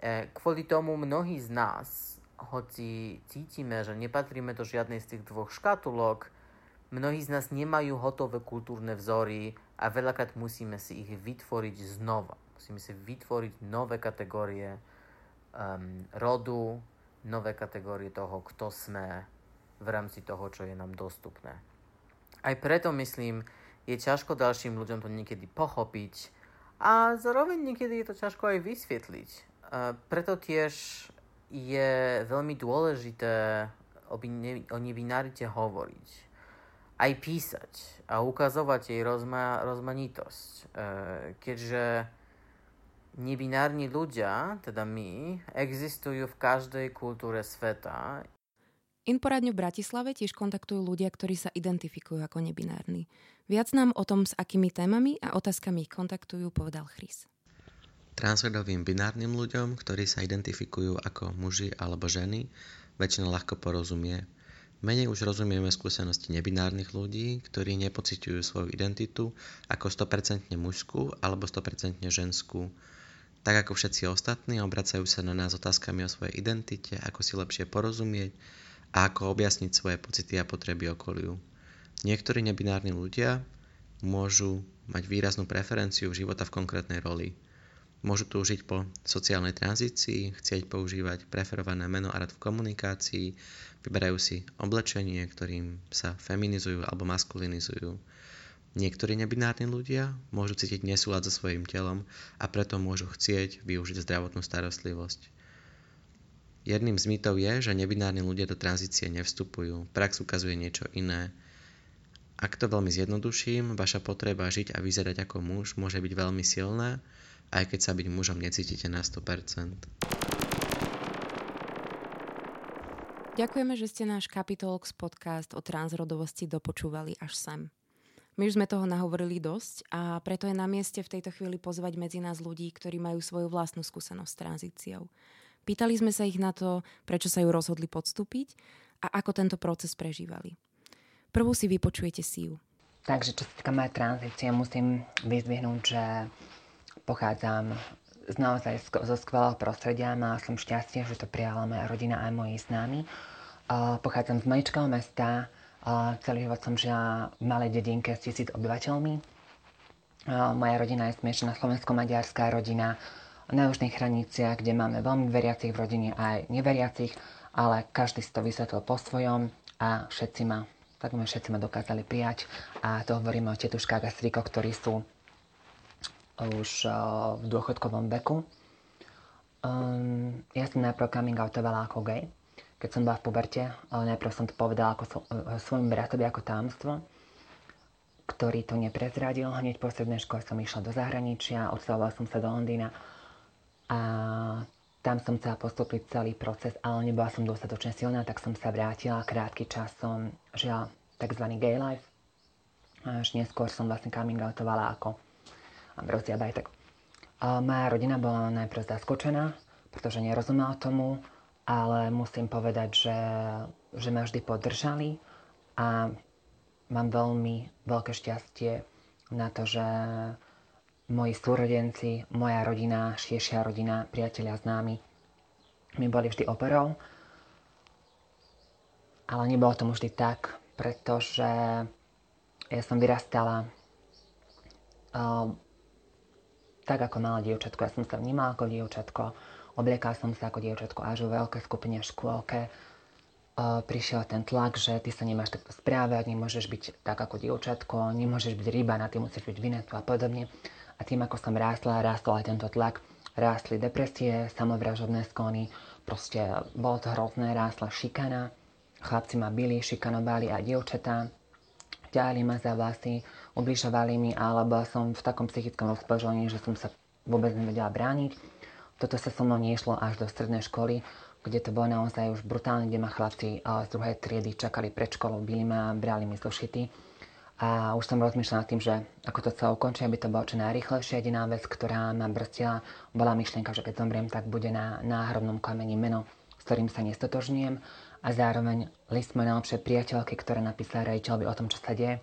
E, kvôli tomu mnohí z nás hoci cítime, že nepatríme do žiadnej z tých dvoch škatulok, mnohí z nás nemajú hotové kultúrne vzory a veľakrát musíme si ich vytvoriť znova. Musíme si vytvoriť nové kategórie um, rodu, nové kategórie toho, kto sme v rámci toho, čo je nám dostupné. Aj preto myslím, je ťažko ďalším ľuďom to niekedy pochopiť a zároveň niekedy je to ťažko aj vysvetliť. Uh, preto tiež je veľmi dôležité o, nebinarite hovoriť. Aj písať a ukazovať jej rozma, rozmanitosť. E, keďže nebinárni ľudia, teda my, existujú v každej kultúre sveta. Inforádňu v Bratislave tiež kontaktujú ľudia, ktorí sa identifikujú ako nebinárni. Viac nám o tom, s akými témami a otázkami ich kontaktujú, povedal Chris. Transrodovým binárnym ľuďom, ktorí sa identifikujú ako muži alebo ženy, väčšina ľahko porozumie. Menej už rozumieme skúsenosti nebinárnych ľudí, ktorí nepociťujú svoju identitu ako 100% mužskú alebo 100% ženskú. Tak ako všetci ostatní, obracajú sa na nás otázkami o svojej identite, ako si lepšie porozumieť a ako objasniť svoje pocity a potreby okoliu. Niektorí nebinárni ľudia môžu mať výraznú preferenciu života v konkrétnej roli. Môžu túžiť po sociálnej tranzícii, chcieť používať preferované meno a rad v komunikácii, vyberajú si oblečenie, ktorým sa feminizujú alebo maskulinizujú. Niektorí nebinárni ľudia môžu cítiť nesúlad so svojím telom a preto môžu chcieť využiť zdravotnú starostlivosť. Jedným z mýtov je, že nebinárni ľudia do tranzície nevstupujú. Prax ukazuje niečo iné. Ak to veľmi zjednoduším, vaša potreba žiť a vyzerať ako muž môže byť veľmi silná, aj keď sa byť mužom necítite na 100%. Ďakujeme, že ste náš Capitalx podcast o transrodovosti dopočúvali až sem. My už sme toho nahovorili dosť a preto je na mieste v tejto chvíli pozvať medzi nás ľudí, ktorí majú svoju vlastnú skúsenosť s tranzíciou. Pýtali sme sa ich na to, prečo sa ju rozhodli podstúpiť a ako tento proces prežívali. Prvú si vypočujete Siu. Takže čo sa týka mojej tranzície, musím vyzdvihnúť, že Pochádzam z naozaj zo skvelého prostredia, mala som šťastie, že to prijala moja rodina aj moji známi. Pochádzam z maličkého mesta, celý život som žila v malej dedinke s tisíc obyvateľmi. Moja rodina je smiešaná slovensko-maďarská rodina na južných hraniciach, kde máme veľmi veriacich v rodine aj neveriacich, ale každý si to vysvetlil po svojom a všetci ma, tak všetci ma dokázali prijať. A to hovoríme o tetuškách a strikoch, ktorí sú už v dôchodkovom veku. Um, ja som najprv coming outovala ako gay, keď som bola v puberte, ale najprv som to povedala ako so, svojim bratovi ako tajomstvo, ktorý to neprezradil. Hneď po strednej škole som išla do zahraničia, odsťahovala som sa do Londýna a tam som chcela postúpiť celý proces, ale nebola som dostatočne silná, tak som sa vrátila. Krátky čas som žila tzv. gay life. Až neskôr som vlastne coming outovala ako Ambrózia Bajtek. A moja rodina bola najprv zaskočená, pretože nerozumela tomu, ale musím povedať, že, že ma vždy podržali a mám veľmi veľké šťastie na to, že moji súrodenci, moja rodina, širšia rodina, priatelia, známi mi boli vždy operou. Ale nebolo tomu vždy tak, pretože ja som vyrastala uh, tak ako malé dievčatko. Ja som sa vnímala ako dievčatko. Obliekala som sa ako dievčatko až vo veľkej skupine v škôlke. Uh, prišiel ten tlak, že ty sa nemáš takto správať, nemôžeš byť tak ako dievčatko, nemôžeš byť ryba, na ty musíš byť vinetu a podobne. A tým, ako som rástla, rástol aj tento tlak, rástli depresie, samovražodné sklony, proste bolo to hrozné, rástla šikana, chlapci ma byli, šikanovali aj dievčatá, ťahali ma za vlasy, ubližovali mi, alebo som v takom psychickom rozpoložení, že som sa vôbec nevedela brániť. Toto sa so mnou nešlo až do strednej školy, kde to bolo naozaj už brutálne, kde ma chlapci z druhej triedy čakali pred školou, byli ma, brali mi zošity. A už som rozmýšľala nad tým, že ako to celé ukončí, aby to bolo čo najrychlejšie. Jediná vec, ktorá ma brstila, bola myšlienka, že keď zomriem, tak bude na náhrobnom kameni meno, s ktorým sa nestotožňujem a zároveň list mojej najlepšej priateľky, ktorá napísala Rachelby o tom, čo sa deje.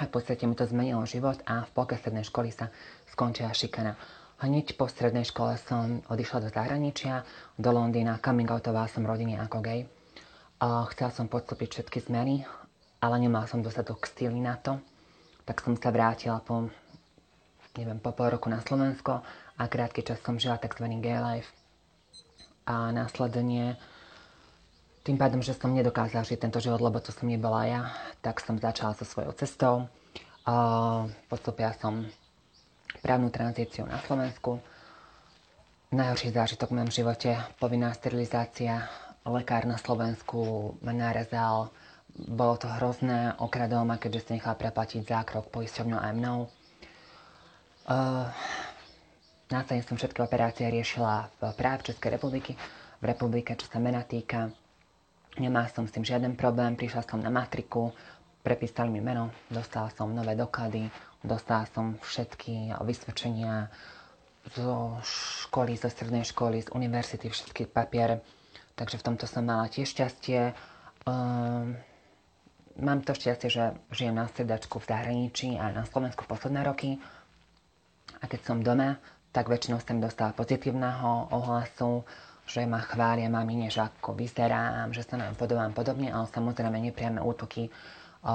A v podstate mi to zmenilo život a v polke strednej školy sa skončila šikana. Hneď po strednej škole som odišla do zahraničia, do Londýna, coming outovala som rodine ako gay. A chcela som podstúpiť všetky zmeny, ale nemal som dostatok stíly na to. Tak som sa vrátila po, neviem, po pol roku na Slovensko a krátky čas som žila tzv. gay life. A následne tým pádom, že som nedokázala žiť tento život, lebo to som nebola ja, tak som začala so svojou cestou. Postupila som právnu tranzíciu na Slovensku. Najhorší zážitok v mojom živote, povinná sterilizácia. Lekár na Slovensku ma narezal, bolo to hrozné, okradol ma, keďže si nechal preplatiť zákrok poisťovňou aj mnou. Uh, následne som všetky operácie riešila v práv Českej republiky, v republike, čo sa mena týka. Nemá som s tým žiaden problém, prišla som na matriku, prepísali mi meno, dostala som nové doklady, Dostala som všetky vysvedčenia zo školy, zo strednej školy, z univerzity, všetky papiere. Takže v tomto som mala tiež šťastie. Um, mám to šťastie, že žijem na stredačku v zahraničí a na Slovensku posledné roky. A keď som doma, tak väčšinou som dostala pozitívneho ohlasu, že ma chvália mami, než ako vyzerám, že sa nám podobám podobne, ale samozrejme nepriame útoky o,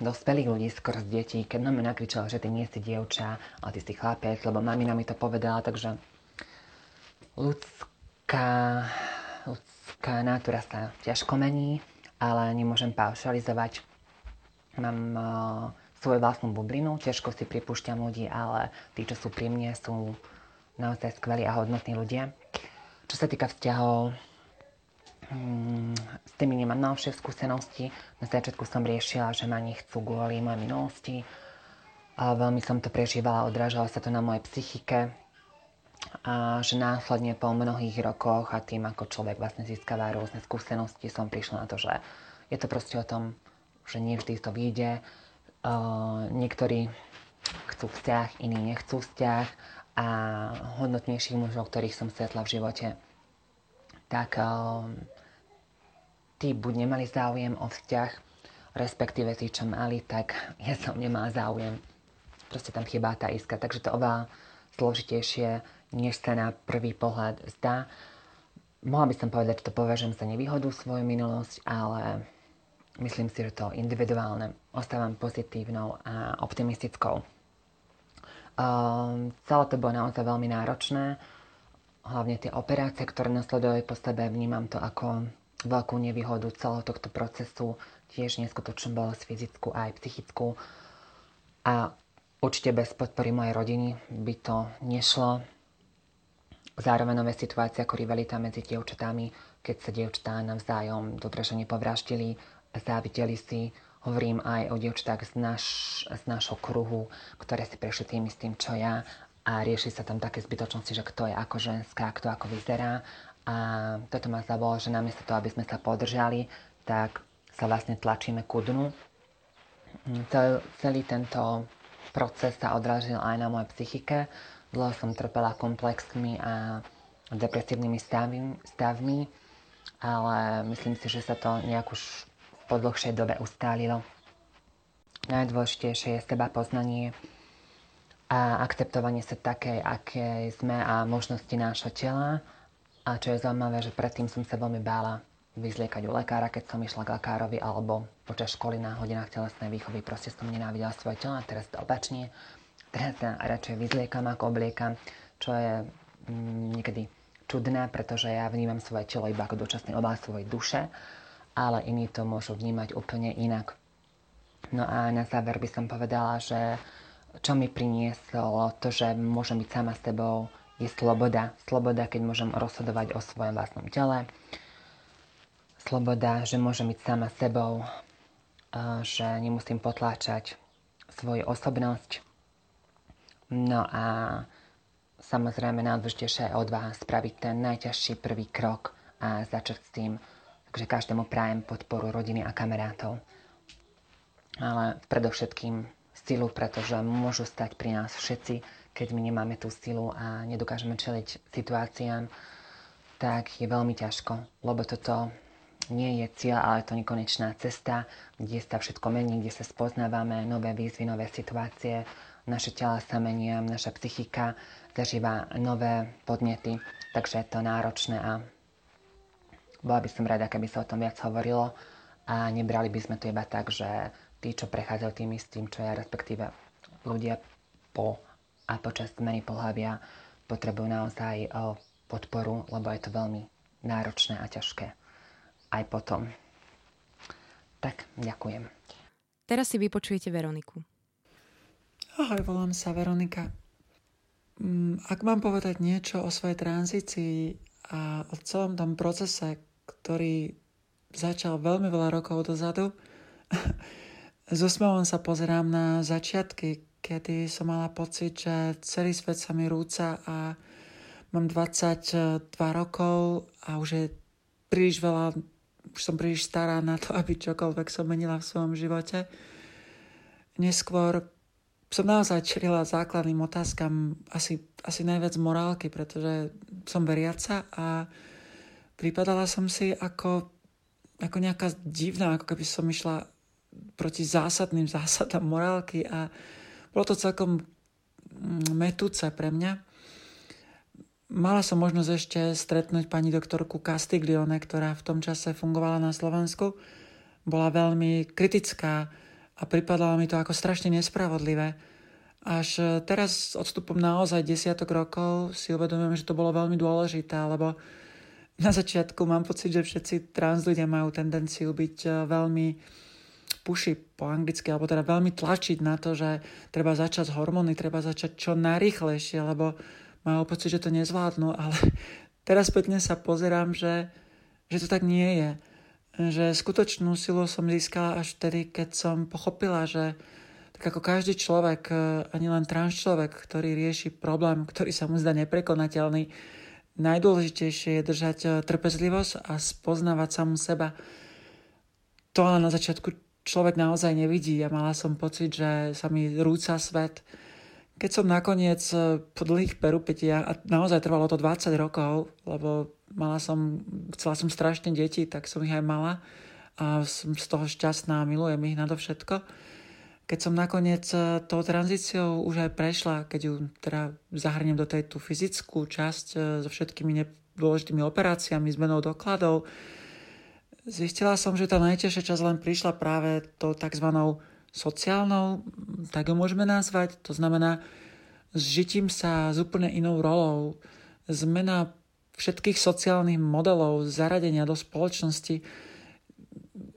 dospelých ľudí, skôr z detí, keď mama nakričala, že ty nie si dievča, ale ty si chlapec, lebo mamina mi to povedala, takže ľudská, ľudská natúra sa ťažko mení, ale nemôžem paušalizovať. Mám o, svoju vlastnú bublinu, ťažko si pripúšťam ľudí, ale tí, čo sú pri mne, sú naozaj skvelí a hodnotní ľudia. Čo sa týka vzťahov, s tými nemám novšie skúsenosti. Na začiatku som riešila, že ma nechcú kvôli mojej minulosti. A veľmi som to prežívala, odrážalo sa to na mojej psychike. A že následne po mnohých rokoch a tým, ako človek vlastne získava rôzne skúsenosti, som prišla na to, že je to proste o tom, že nie vždy to vyjde. Uh, niektorí chcú vzťah, iní nechcú vzťah a hodnotnejších mužov, ktorých som stretla v živote, tak uh, tí buď nemali záujem o vzťah, respektíve tí, čo mali, tak ja som nemala záujem. Proste tam chýba tá iska, takže to oveľa zložitejšie, než sa na prvý pohľad zdá. Mohla by som povedať, že to považujem za nevýhodu svoju minulosť, ale myslím si, že to individuálne ostávam pozitívnou a optimistickou. Um, celé to bolo naozaj veľmi náročné, hlavne tie operácie, ktoré nasledovali po sebe, vnímam to ako veľkú nevýhodu celého tohto procesu, tiež neskutočnú bolesť fyzickú aj psychickú. A určite bez podpory mojej rodiny by to nešlo. Zároveň nové situácie ako rivalita medzi dievčatami, keď sa dievčatá navzájom dobre, že nepovraždili, závideli si. Hovorím aj o dievčatách z, naš, z nášho kruhu, ktoré si prešli tým istým, čo ja a rieši sa tam také zbytočnosti, že kto je ako ženská, kto ako vyzerá toto ma zabolo, že namiesto toho, aby sme sa podržali, tak sa vlastne tlačíme ku dnu. Mm, celý, celý tento proces sa odrážil aj na mojej psychike. Dlho som trpela komplexmi a depresívnymi stavmi, stavmi, ale myslím si, že sa to nejak už po dlhšej dobe ustálilo. Najdôležitejšie je seba poznanie a akceptovanie sa takej, aké sme a možnosti nášho tela a čo je zaujímavé, že predtým som sa veľmi bála vyzliekať u lekára, keď som išla k lekárovi, alebo počas školy na hodinách telesnej výchovy proste som nenávidela svoje telo a teraz to opačne. Teraz sa radšej vyzliekam ako obliekam, čo je mm, niekedy čudné, pretože ja vnímam svoje telo iba ako dočasný obal svojej duše, ale iní to môžu vnímať úplne inak. No a na záver by som povedala, že čo mi prinieslo to, že môžem byť sama s tebou, je sloboda. Sloboda, keď môžem rozhodovať o svojom vlastnom tele. Sloboda, že môžem byť sama sebou, že nemusím potláčať svoju osobnosť. No a samozrejme najdôležitejšie je odvaha spraviť ten najťažší prvý krok a začať s tým. Takže každému prajem podporu rodiny a kamarátov. Ale predovšetkým silu, pretože môžu stať pri nás všetci, keď my nemáme tú silu a nedokážeme čeliť situáciám, tak je veľmi ťažko, lebo toto nie je cieľ, ale to nekonečná cesta, kde sa všetko mení, kde sa spoznávame, nové výzvy, nové situácie, naše tela sa menia, naša psychika zažíva nové podnety, takže je to náročné a bola by som rada, keby sa o tom viac hovorilo a nebrali by sme to iba tak, že tí, čo prechádzajú tým istým, čo ja, respektíve ľudia po a počas zmeny pohľavia potrebujú naozaj podporu, lebo je to veľmi náročné a ťažké aj potom. Tak, ďakujem. Teraz si vypočujete Veroniku. Ahoj, volám sa Veronika. Mm, ak mám povedať niečo o svojej tranzícii a o celom tom procese, ktorý začal veľmi veľa rokov dozadu, s úsmevom sa pozerám na začiatky, kedy som mala pocit, že celý svet sa mi rúca a mám 22 rokov a už je príliš veľa už som príliš stará na to, aby čokoľvek som menila v svojom živote. Neskôr som naozaj čelila základným otázkam asi, asi najviac morálky, pretože som veriaca a pripadala som si ako, ako nejaká divná, ako keby som išla proti zásadným zásadám morálky a bolo to celkom mm, metúce pre mňa. Mala som možnosť ešte stretnúť pani doktorku Castiglione, ktorá v tom čase fungovala na Slovensku. Bola veľmi kritická a pripadalo mi to ako strašne nespravodlivé. Až teraz s odstupom naozaj desiatok rokov si uvedomujem, že to bolo veľmi dôležité, lebo na začiatku mám pocit, že všetci trans ľudia majú tendenciu byť e, veľmi puši po anglicky, alebo teda veľmi tlačiť na to, že treba začať s hormóny, treba začať čo najrychlejšie, lebo majú pocit, že to nezvládnu, ale teraz spätne sa pozerám, že, že to tak nie je. Že skutočnú silu som získala až vtedy, keď som pochopila, že tak ako každý človek, ani len trans človek, ktorý rieši problém, ktorý sa mu zdá neprekonateľný, najdôležitejšie je držať e, trpezlivosť a spoznávať samú seba. To ale na začiatku človek naozaj nevidí. Ja mala som pocit, že sa mi rúca svet, keď som nakoniec e, po dlhých perupetiach, a naozaj trvalo to 20 rokov, lebo mala som, chcela som strašne deti, tak som ich aj mala a som z toho šťastná a milujem ich nadovšetko. Keď som nakoniec e, tou tranzíciou už aj prešla, keď ju teda zahrnem do tej tú fyzickú časť e, so všetkými dôležitými operáciami, zmenou dokladov, zistila som, že tá najťažšia časť len prišla práve tou takzvanou sociálnou, tak ju môžeme nazvať. To znamená s žitím sa s úplne inou rolou, zmena všetkých sociálnych modelov, zaradenia do spoločnosti.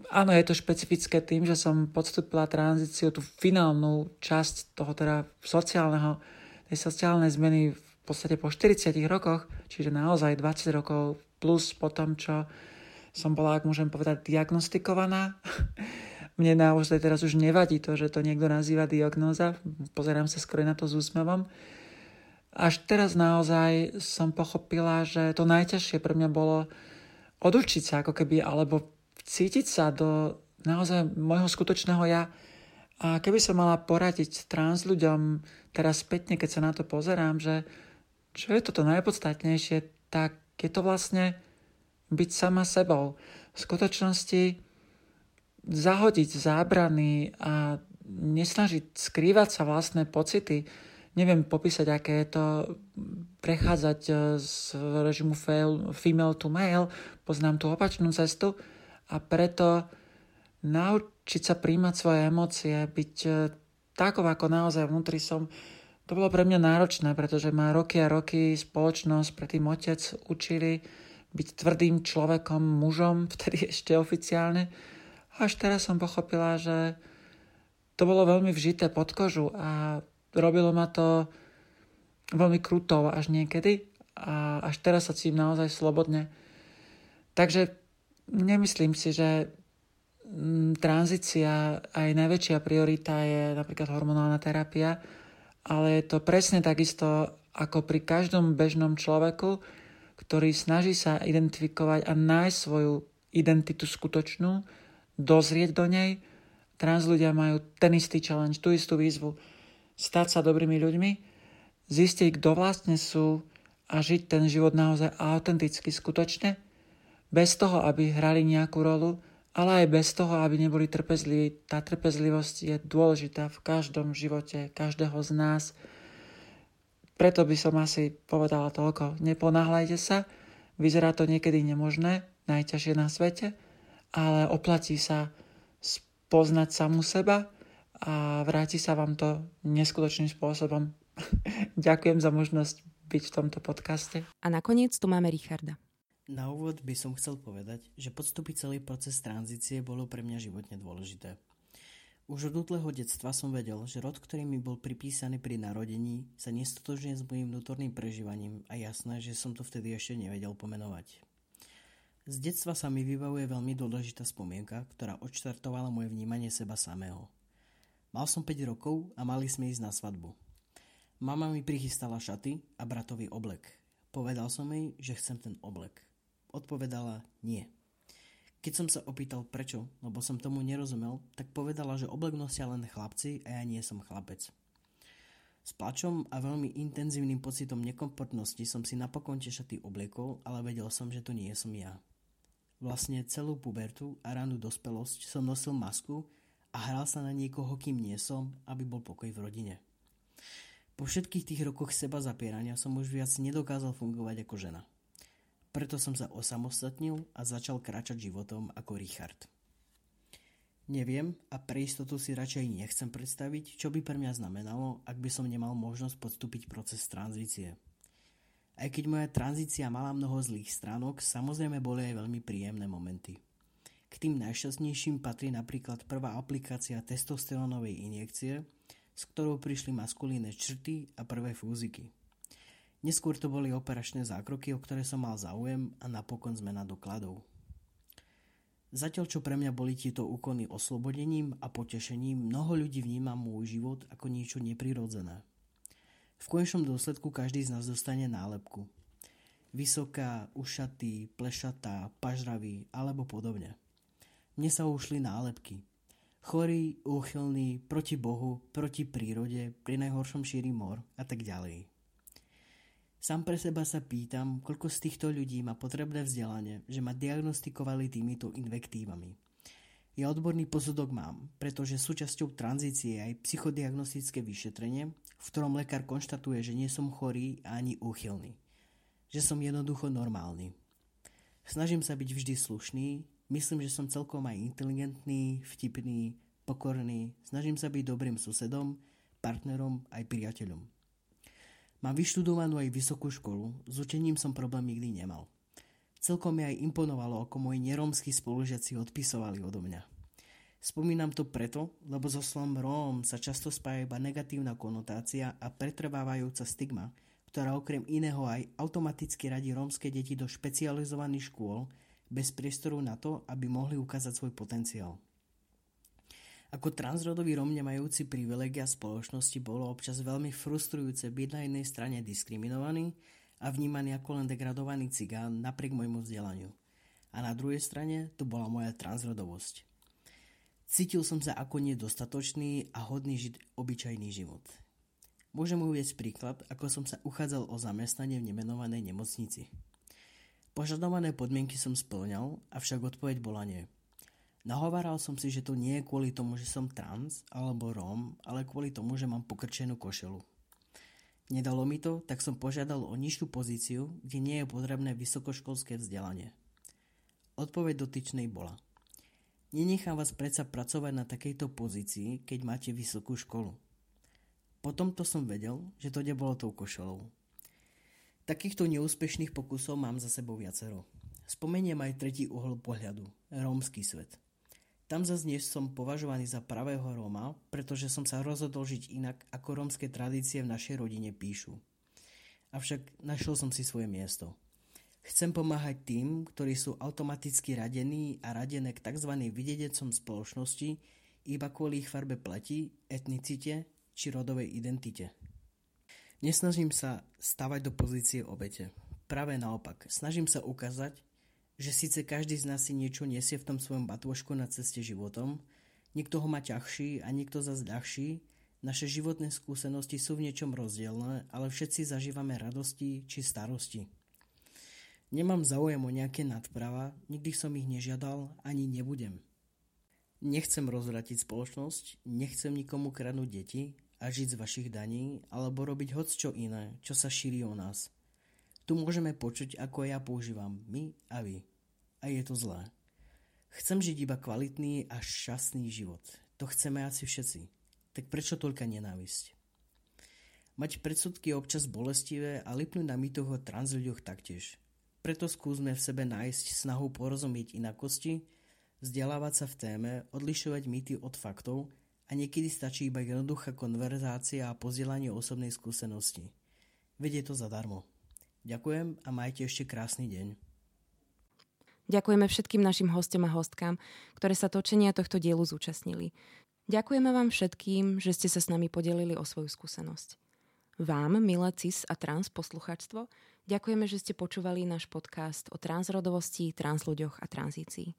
Áno, je to špecifické tým, že som podstúpila tranzíciu, tú finálnu časť toho teda sociálneho, tej sociálnej zmeny v podstate po 40 rokoch, čiže naozaj 20 rokov plus po tom, čo som bola, ak môžem povedať, diagnostikovaná mne naozaj teraz už nevadí to, že to niekto nazýva diagnóza. Pozerám sa skôr na to s úsmevom. Až teraz naozaj som pochopila, že to najťažšie pre mňa bolo odučiť sa ako keby, alebo cítiť sa do naozaj môjho skutočného ja. A keby som mala poradiť trans ľuďom teraz spätne, keď sa na to pozerám, že čo je toto najpodstatnejšie, tak je to vlastne byť sama sebou. V skutočnosti zahodiť zábrany a nesnažiť skrývať sa vlastné pocity. Neviem popísať, aké je to prechádzať e, z režimu female to male. Poznám tú opačnú cestu a preto naučiť sa príjmať svoje emócie, byť e, takov, ako naozaj vnútri som, to bolo pre mňa náročné, pretože ma roky a roky spoločnosť, predtým otec učili byť tvrdým človekom, mužom, vtedy ešte oficiálne. Až teraz som pochopila, že to bolo veľmi vžité pod kožu a robilo ma to veľmi kruto až niekedy a až teraz sa cítim naozaj slobodne. Takže nemyslím si, že mm, tranzícia aj najväčšia priorita je napríklad hormonálna terapia, ale je to presne takisto ako pri každom bežnom človeku, ktorý snaží sa identifikovať a nájsť svoju identitu skutočnú, dozrieť do nej. Trans ľudia majú ten istý challenge, tú istú výzvu. Stať sa dobrými ľuďmi, zistiť, kto vlastne sú a žiť ten život naozaj autenticky, skutočne, bez toho, aby hrali nejakú rolu, ale aj bez toho, aby neboli trpezliví. Tá trpezlivosť je dôležitá v každom živote, každého z nás. Preto by som asi povedala toľko. Neponáhľajte sa, vyzerá to niekedy nemožné, najťažšie na svete, ale oplatí sa poznať samú seba a vráti sa vám to neskutočným spôsobom. Ďakujem za možnosť byť v tomto podcaste. A nakoniec tu máme Richarda. Na úvod by som chcel povedať, že podstúpiť celý proces tranzície bolo pre mňa životne dôležité. Už od útleho detstva som vedel, že rod, ktorý mi bol pripísaný pri narodení, sa nestotožňuje s mojim vnútorným prežívaním a jasné, že som to vtedy ešte nevedel pomenovať. Z detstva sa mi vybavuje veľmi dôležitá spomienka, ktorá odštartovala moje vnímanie seba samého. Mal som 5 rokov a mali sme ísť na svadbu. Mama mi prichystala šaty a bratový oblek. Povedal som jej, že chcem ten oblek. Odpovedala nie. Keď som sa opýtal prečo, lebo som tomu nerozumel, tak povedala, že oblek nosia len chlapci a ja nie som chlapec. S plačom a veľmi intenzívnym pocitom nekomfortnosti som si napokon tie šaty obliekol, ale vedel som, že to nie som ja. Vlastne celú pubertu a ránu dospelosť som nosil masku a hral sa na niekoho, kým nie som, aby bol pokoj v rodine. Po všetkých tých rokoch seba zapierania som už viac nedokázal fungovať ako žena. Preto som sa osamostatnil a začal kráčať životom ako Richard. Neviem a pre istotu si radšej nechcem predstaviť, čo by pre mňa znamenalo, ak by som nemal možnosť podstúpiť proces tranzície. Aj keď moja tranzícia mala mnoho zlých stránok, samozrejme boli aj veľmi príjemné momenty. K tým najšťastnejším patrí napríklad prvá aplikácia testosterónovej injekcie, s ktorou prišli maskulínne črty a prvé fúziky. Neskôr to boli operačné zákroky, o ktoré som mal záujem a napokon zmena dokladov. Zatiaľ čo pre mňa boli tieto úkony oslobodením a potešením, mnoho ľudí vníma môj život ako niečo neprirodzené. V konečnom dôsledku každý z nás dostane nálepku. Vysoká, ušatý, plešatá, pažravý alebo podobne. Mne sa ušli nálepky. Chorý, úchylný, proti Bohu, proti prírode, pri najhoršom šíri mor a tak ďalej. Sám pre seba sa pýtam, koľko z týchto ľudí má potrebné vzdelanie, že ma diagnostikovali týmito invektívami. Ja odborný posudok mám, pretože súčasťou tranzície je aj psychodiagnostické vyšetrenie, v ktorom lekár konštatuje, že nie som chorý ani úchylný. Že som jednoducho normálny. Snažím sa byť vždy slušný, myslím, že som celkom aj inteligentný, vtipný, pokorný, snažím sa byť dobrým susedom, partnerom aj priateľom. Mám vyštudovanú aj vysokú školu, s učením som problém nikdy nemal. Celkom mi aj imponovalo, ako moji neromskí spolužiaci odpisovali odo mňa. Spomínam to preto, lebo so slovom Róm sa často spája iba negatívna konotácia a pretrvávajúca stigma, ktorá okrem iného aj automaticky radí rómske deti do špecializovaných škôl bez priestoru na to, aby mohli ukázať svoj potenciál. Ako transrodový Rom nemajúci privilegia spoločnosti bolo občas veľmi frustrujúce byť na jednej strane diskriminovaný a vnímaný ako len degradovaný cigán napriek môjmu vzdelaniu. A na druhej strane tu bola moja transrodovosť. Cítil som sa ako nedostatočný a hodný žiť obyčajný život. Môžem uvieť príklad, ako som sa uchádzal o zamestnanie v nemenovanej nemocnici. Požadované podmienky som splňal, avšak odpoveď bola nie. Nahováral som si, že to nie je kvôli tomu, že som trans alebo rom, ale kvôli tomu, že mám pokrčenú košelu. Nedalo mi to, tak som požiadal o nižšiu pozíciu, kde nie je potrebné vysokoškolské vzdelanie. Odpoveď dotyčnej bola. Nenechám vás predsa pracovať na takejto pozícii, keď máte vysokú školu. Potom to som vedel, že to nebolo tou košelou. Takýchto neúspešných pokusov mám za sebou viacero. Spomeniem aj tretí uhol pohľadu, rómsky svet. Tam zase nie som považovaný za pravého Róma, pretože som sa rozhodol žiť inak, ako rómske tradície v našej rodine píšu. Avšak našiel som si svoje miesto. Chcem pomáhať tým, ktorí sú automaticky radení a radené k tzv. videdecom spoločnosti iba kvôli ich farbe pleti, etnicite či rodovej identite. Nesnažím sa stavať do pozície obete. Práve naopak, snažím sa ukázať, že síce každý z nás si niečo nesie v tom svojom batôžku na ceste životom, niekto ho má ťažší a niekto zase ľahší, naše životné skúsenosti sú v niečom rozdielne, ale všetci zažívame radosti či starosti. Nemám záujem o nejaké nadprava, nikdy som ich nežiadal ani nebudem. Nechcem rozvratiť spoločnosť, nechcem nikomu kradnúť deti a žiť z vašich daní alebo robiť hoc čo iné, čo sa šíri o nás. Tu môžeme počuť, ako ja používam my a vy. A je to zlé. Chcem žiť iba kvalitný a šťastný život. To chceme asi všetci. Tak prečo toľka nenávisť? Mať predsudky je občas bolestivé a lipnúť na mýtoch o transľuďoch taktiež. Preto skúsme v sebe nájsť snahu porozumieť inakosti, vzdelávať sa v téme, odlišovať mýty od faktov a niekedy stačí iba jednoduchá konverzácia a pozdielanie osobnej skúsenosti. Veď to zadarmo. Ďakujem a majte ešte krásny deň. Ďakujeme všetkým našim hostom a hostkám, ktoré sa točenia tohto dielu zúčastnili. Ďakujeme vám všetkým, že ste sa s nami podelili o svoju skúsenosť. Vám, milé cis a trans posluchačstvo, Ďakujeme, že ste počúvali náš podcast o transrodovosti, transľuďoch a tranzícii.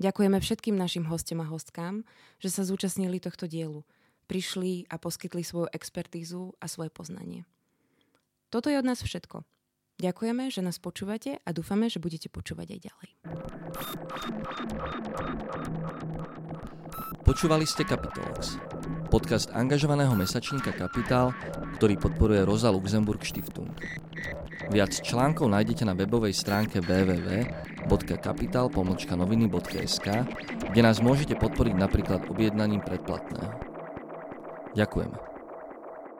Ďakujeme všetkým našim hostom a hostkám, že sa zúčastnili tohto dielu, prišli a poskytli svoju expertízu a svoje poznanie. Toto je od nás všetko. Ďakujeme, že nás počúvate a dúfame, že budete počúvať aj ďalej. Počúvali ste Capitalx, podcast angažovaného mesačníka Kapitál, ktorý podporuje Rosa Luxemburg Stiftung. Viac článkov nájdete na webovej stránke www.kapital.noviny.sk, kde nás môžete podporiť napríklad objednaním predplatného. Ďakujeme.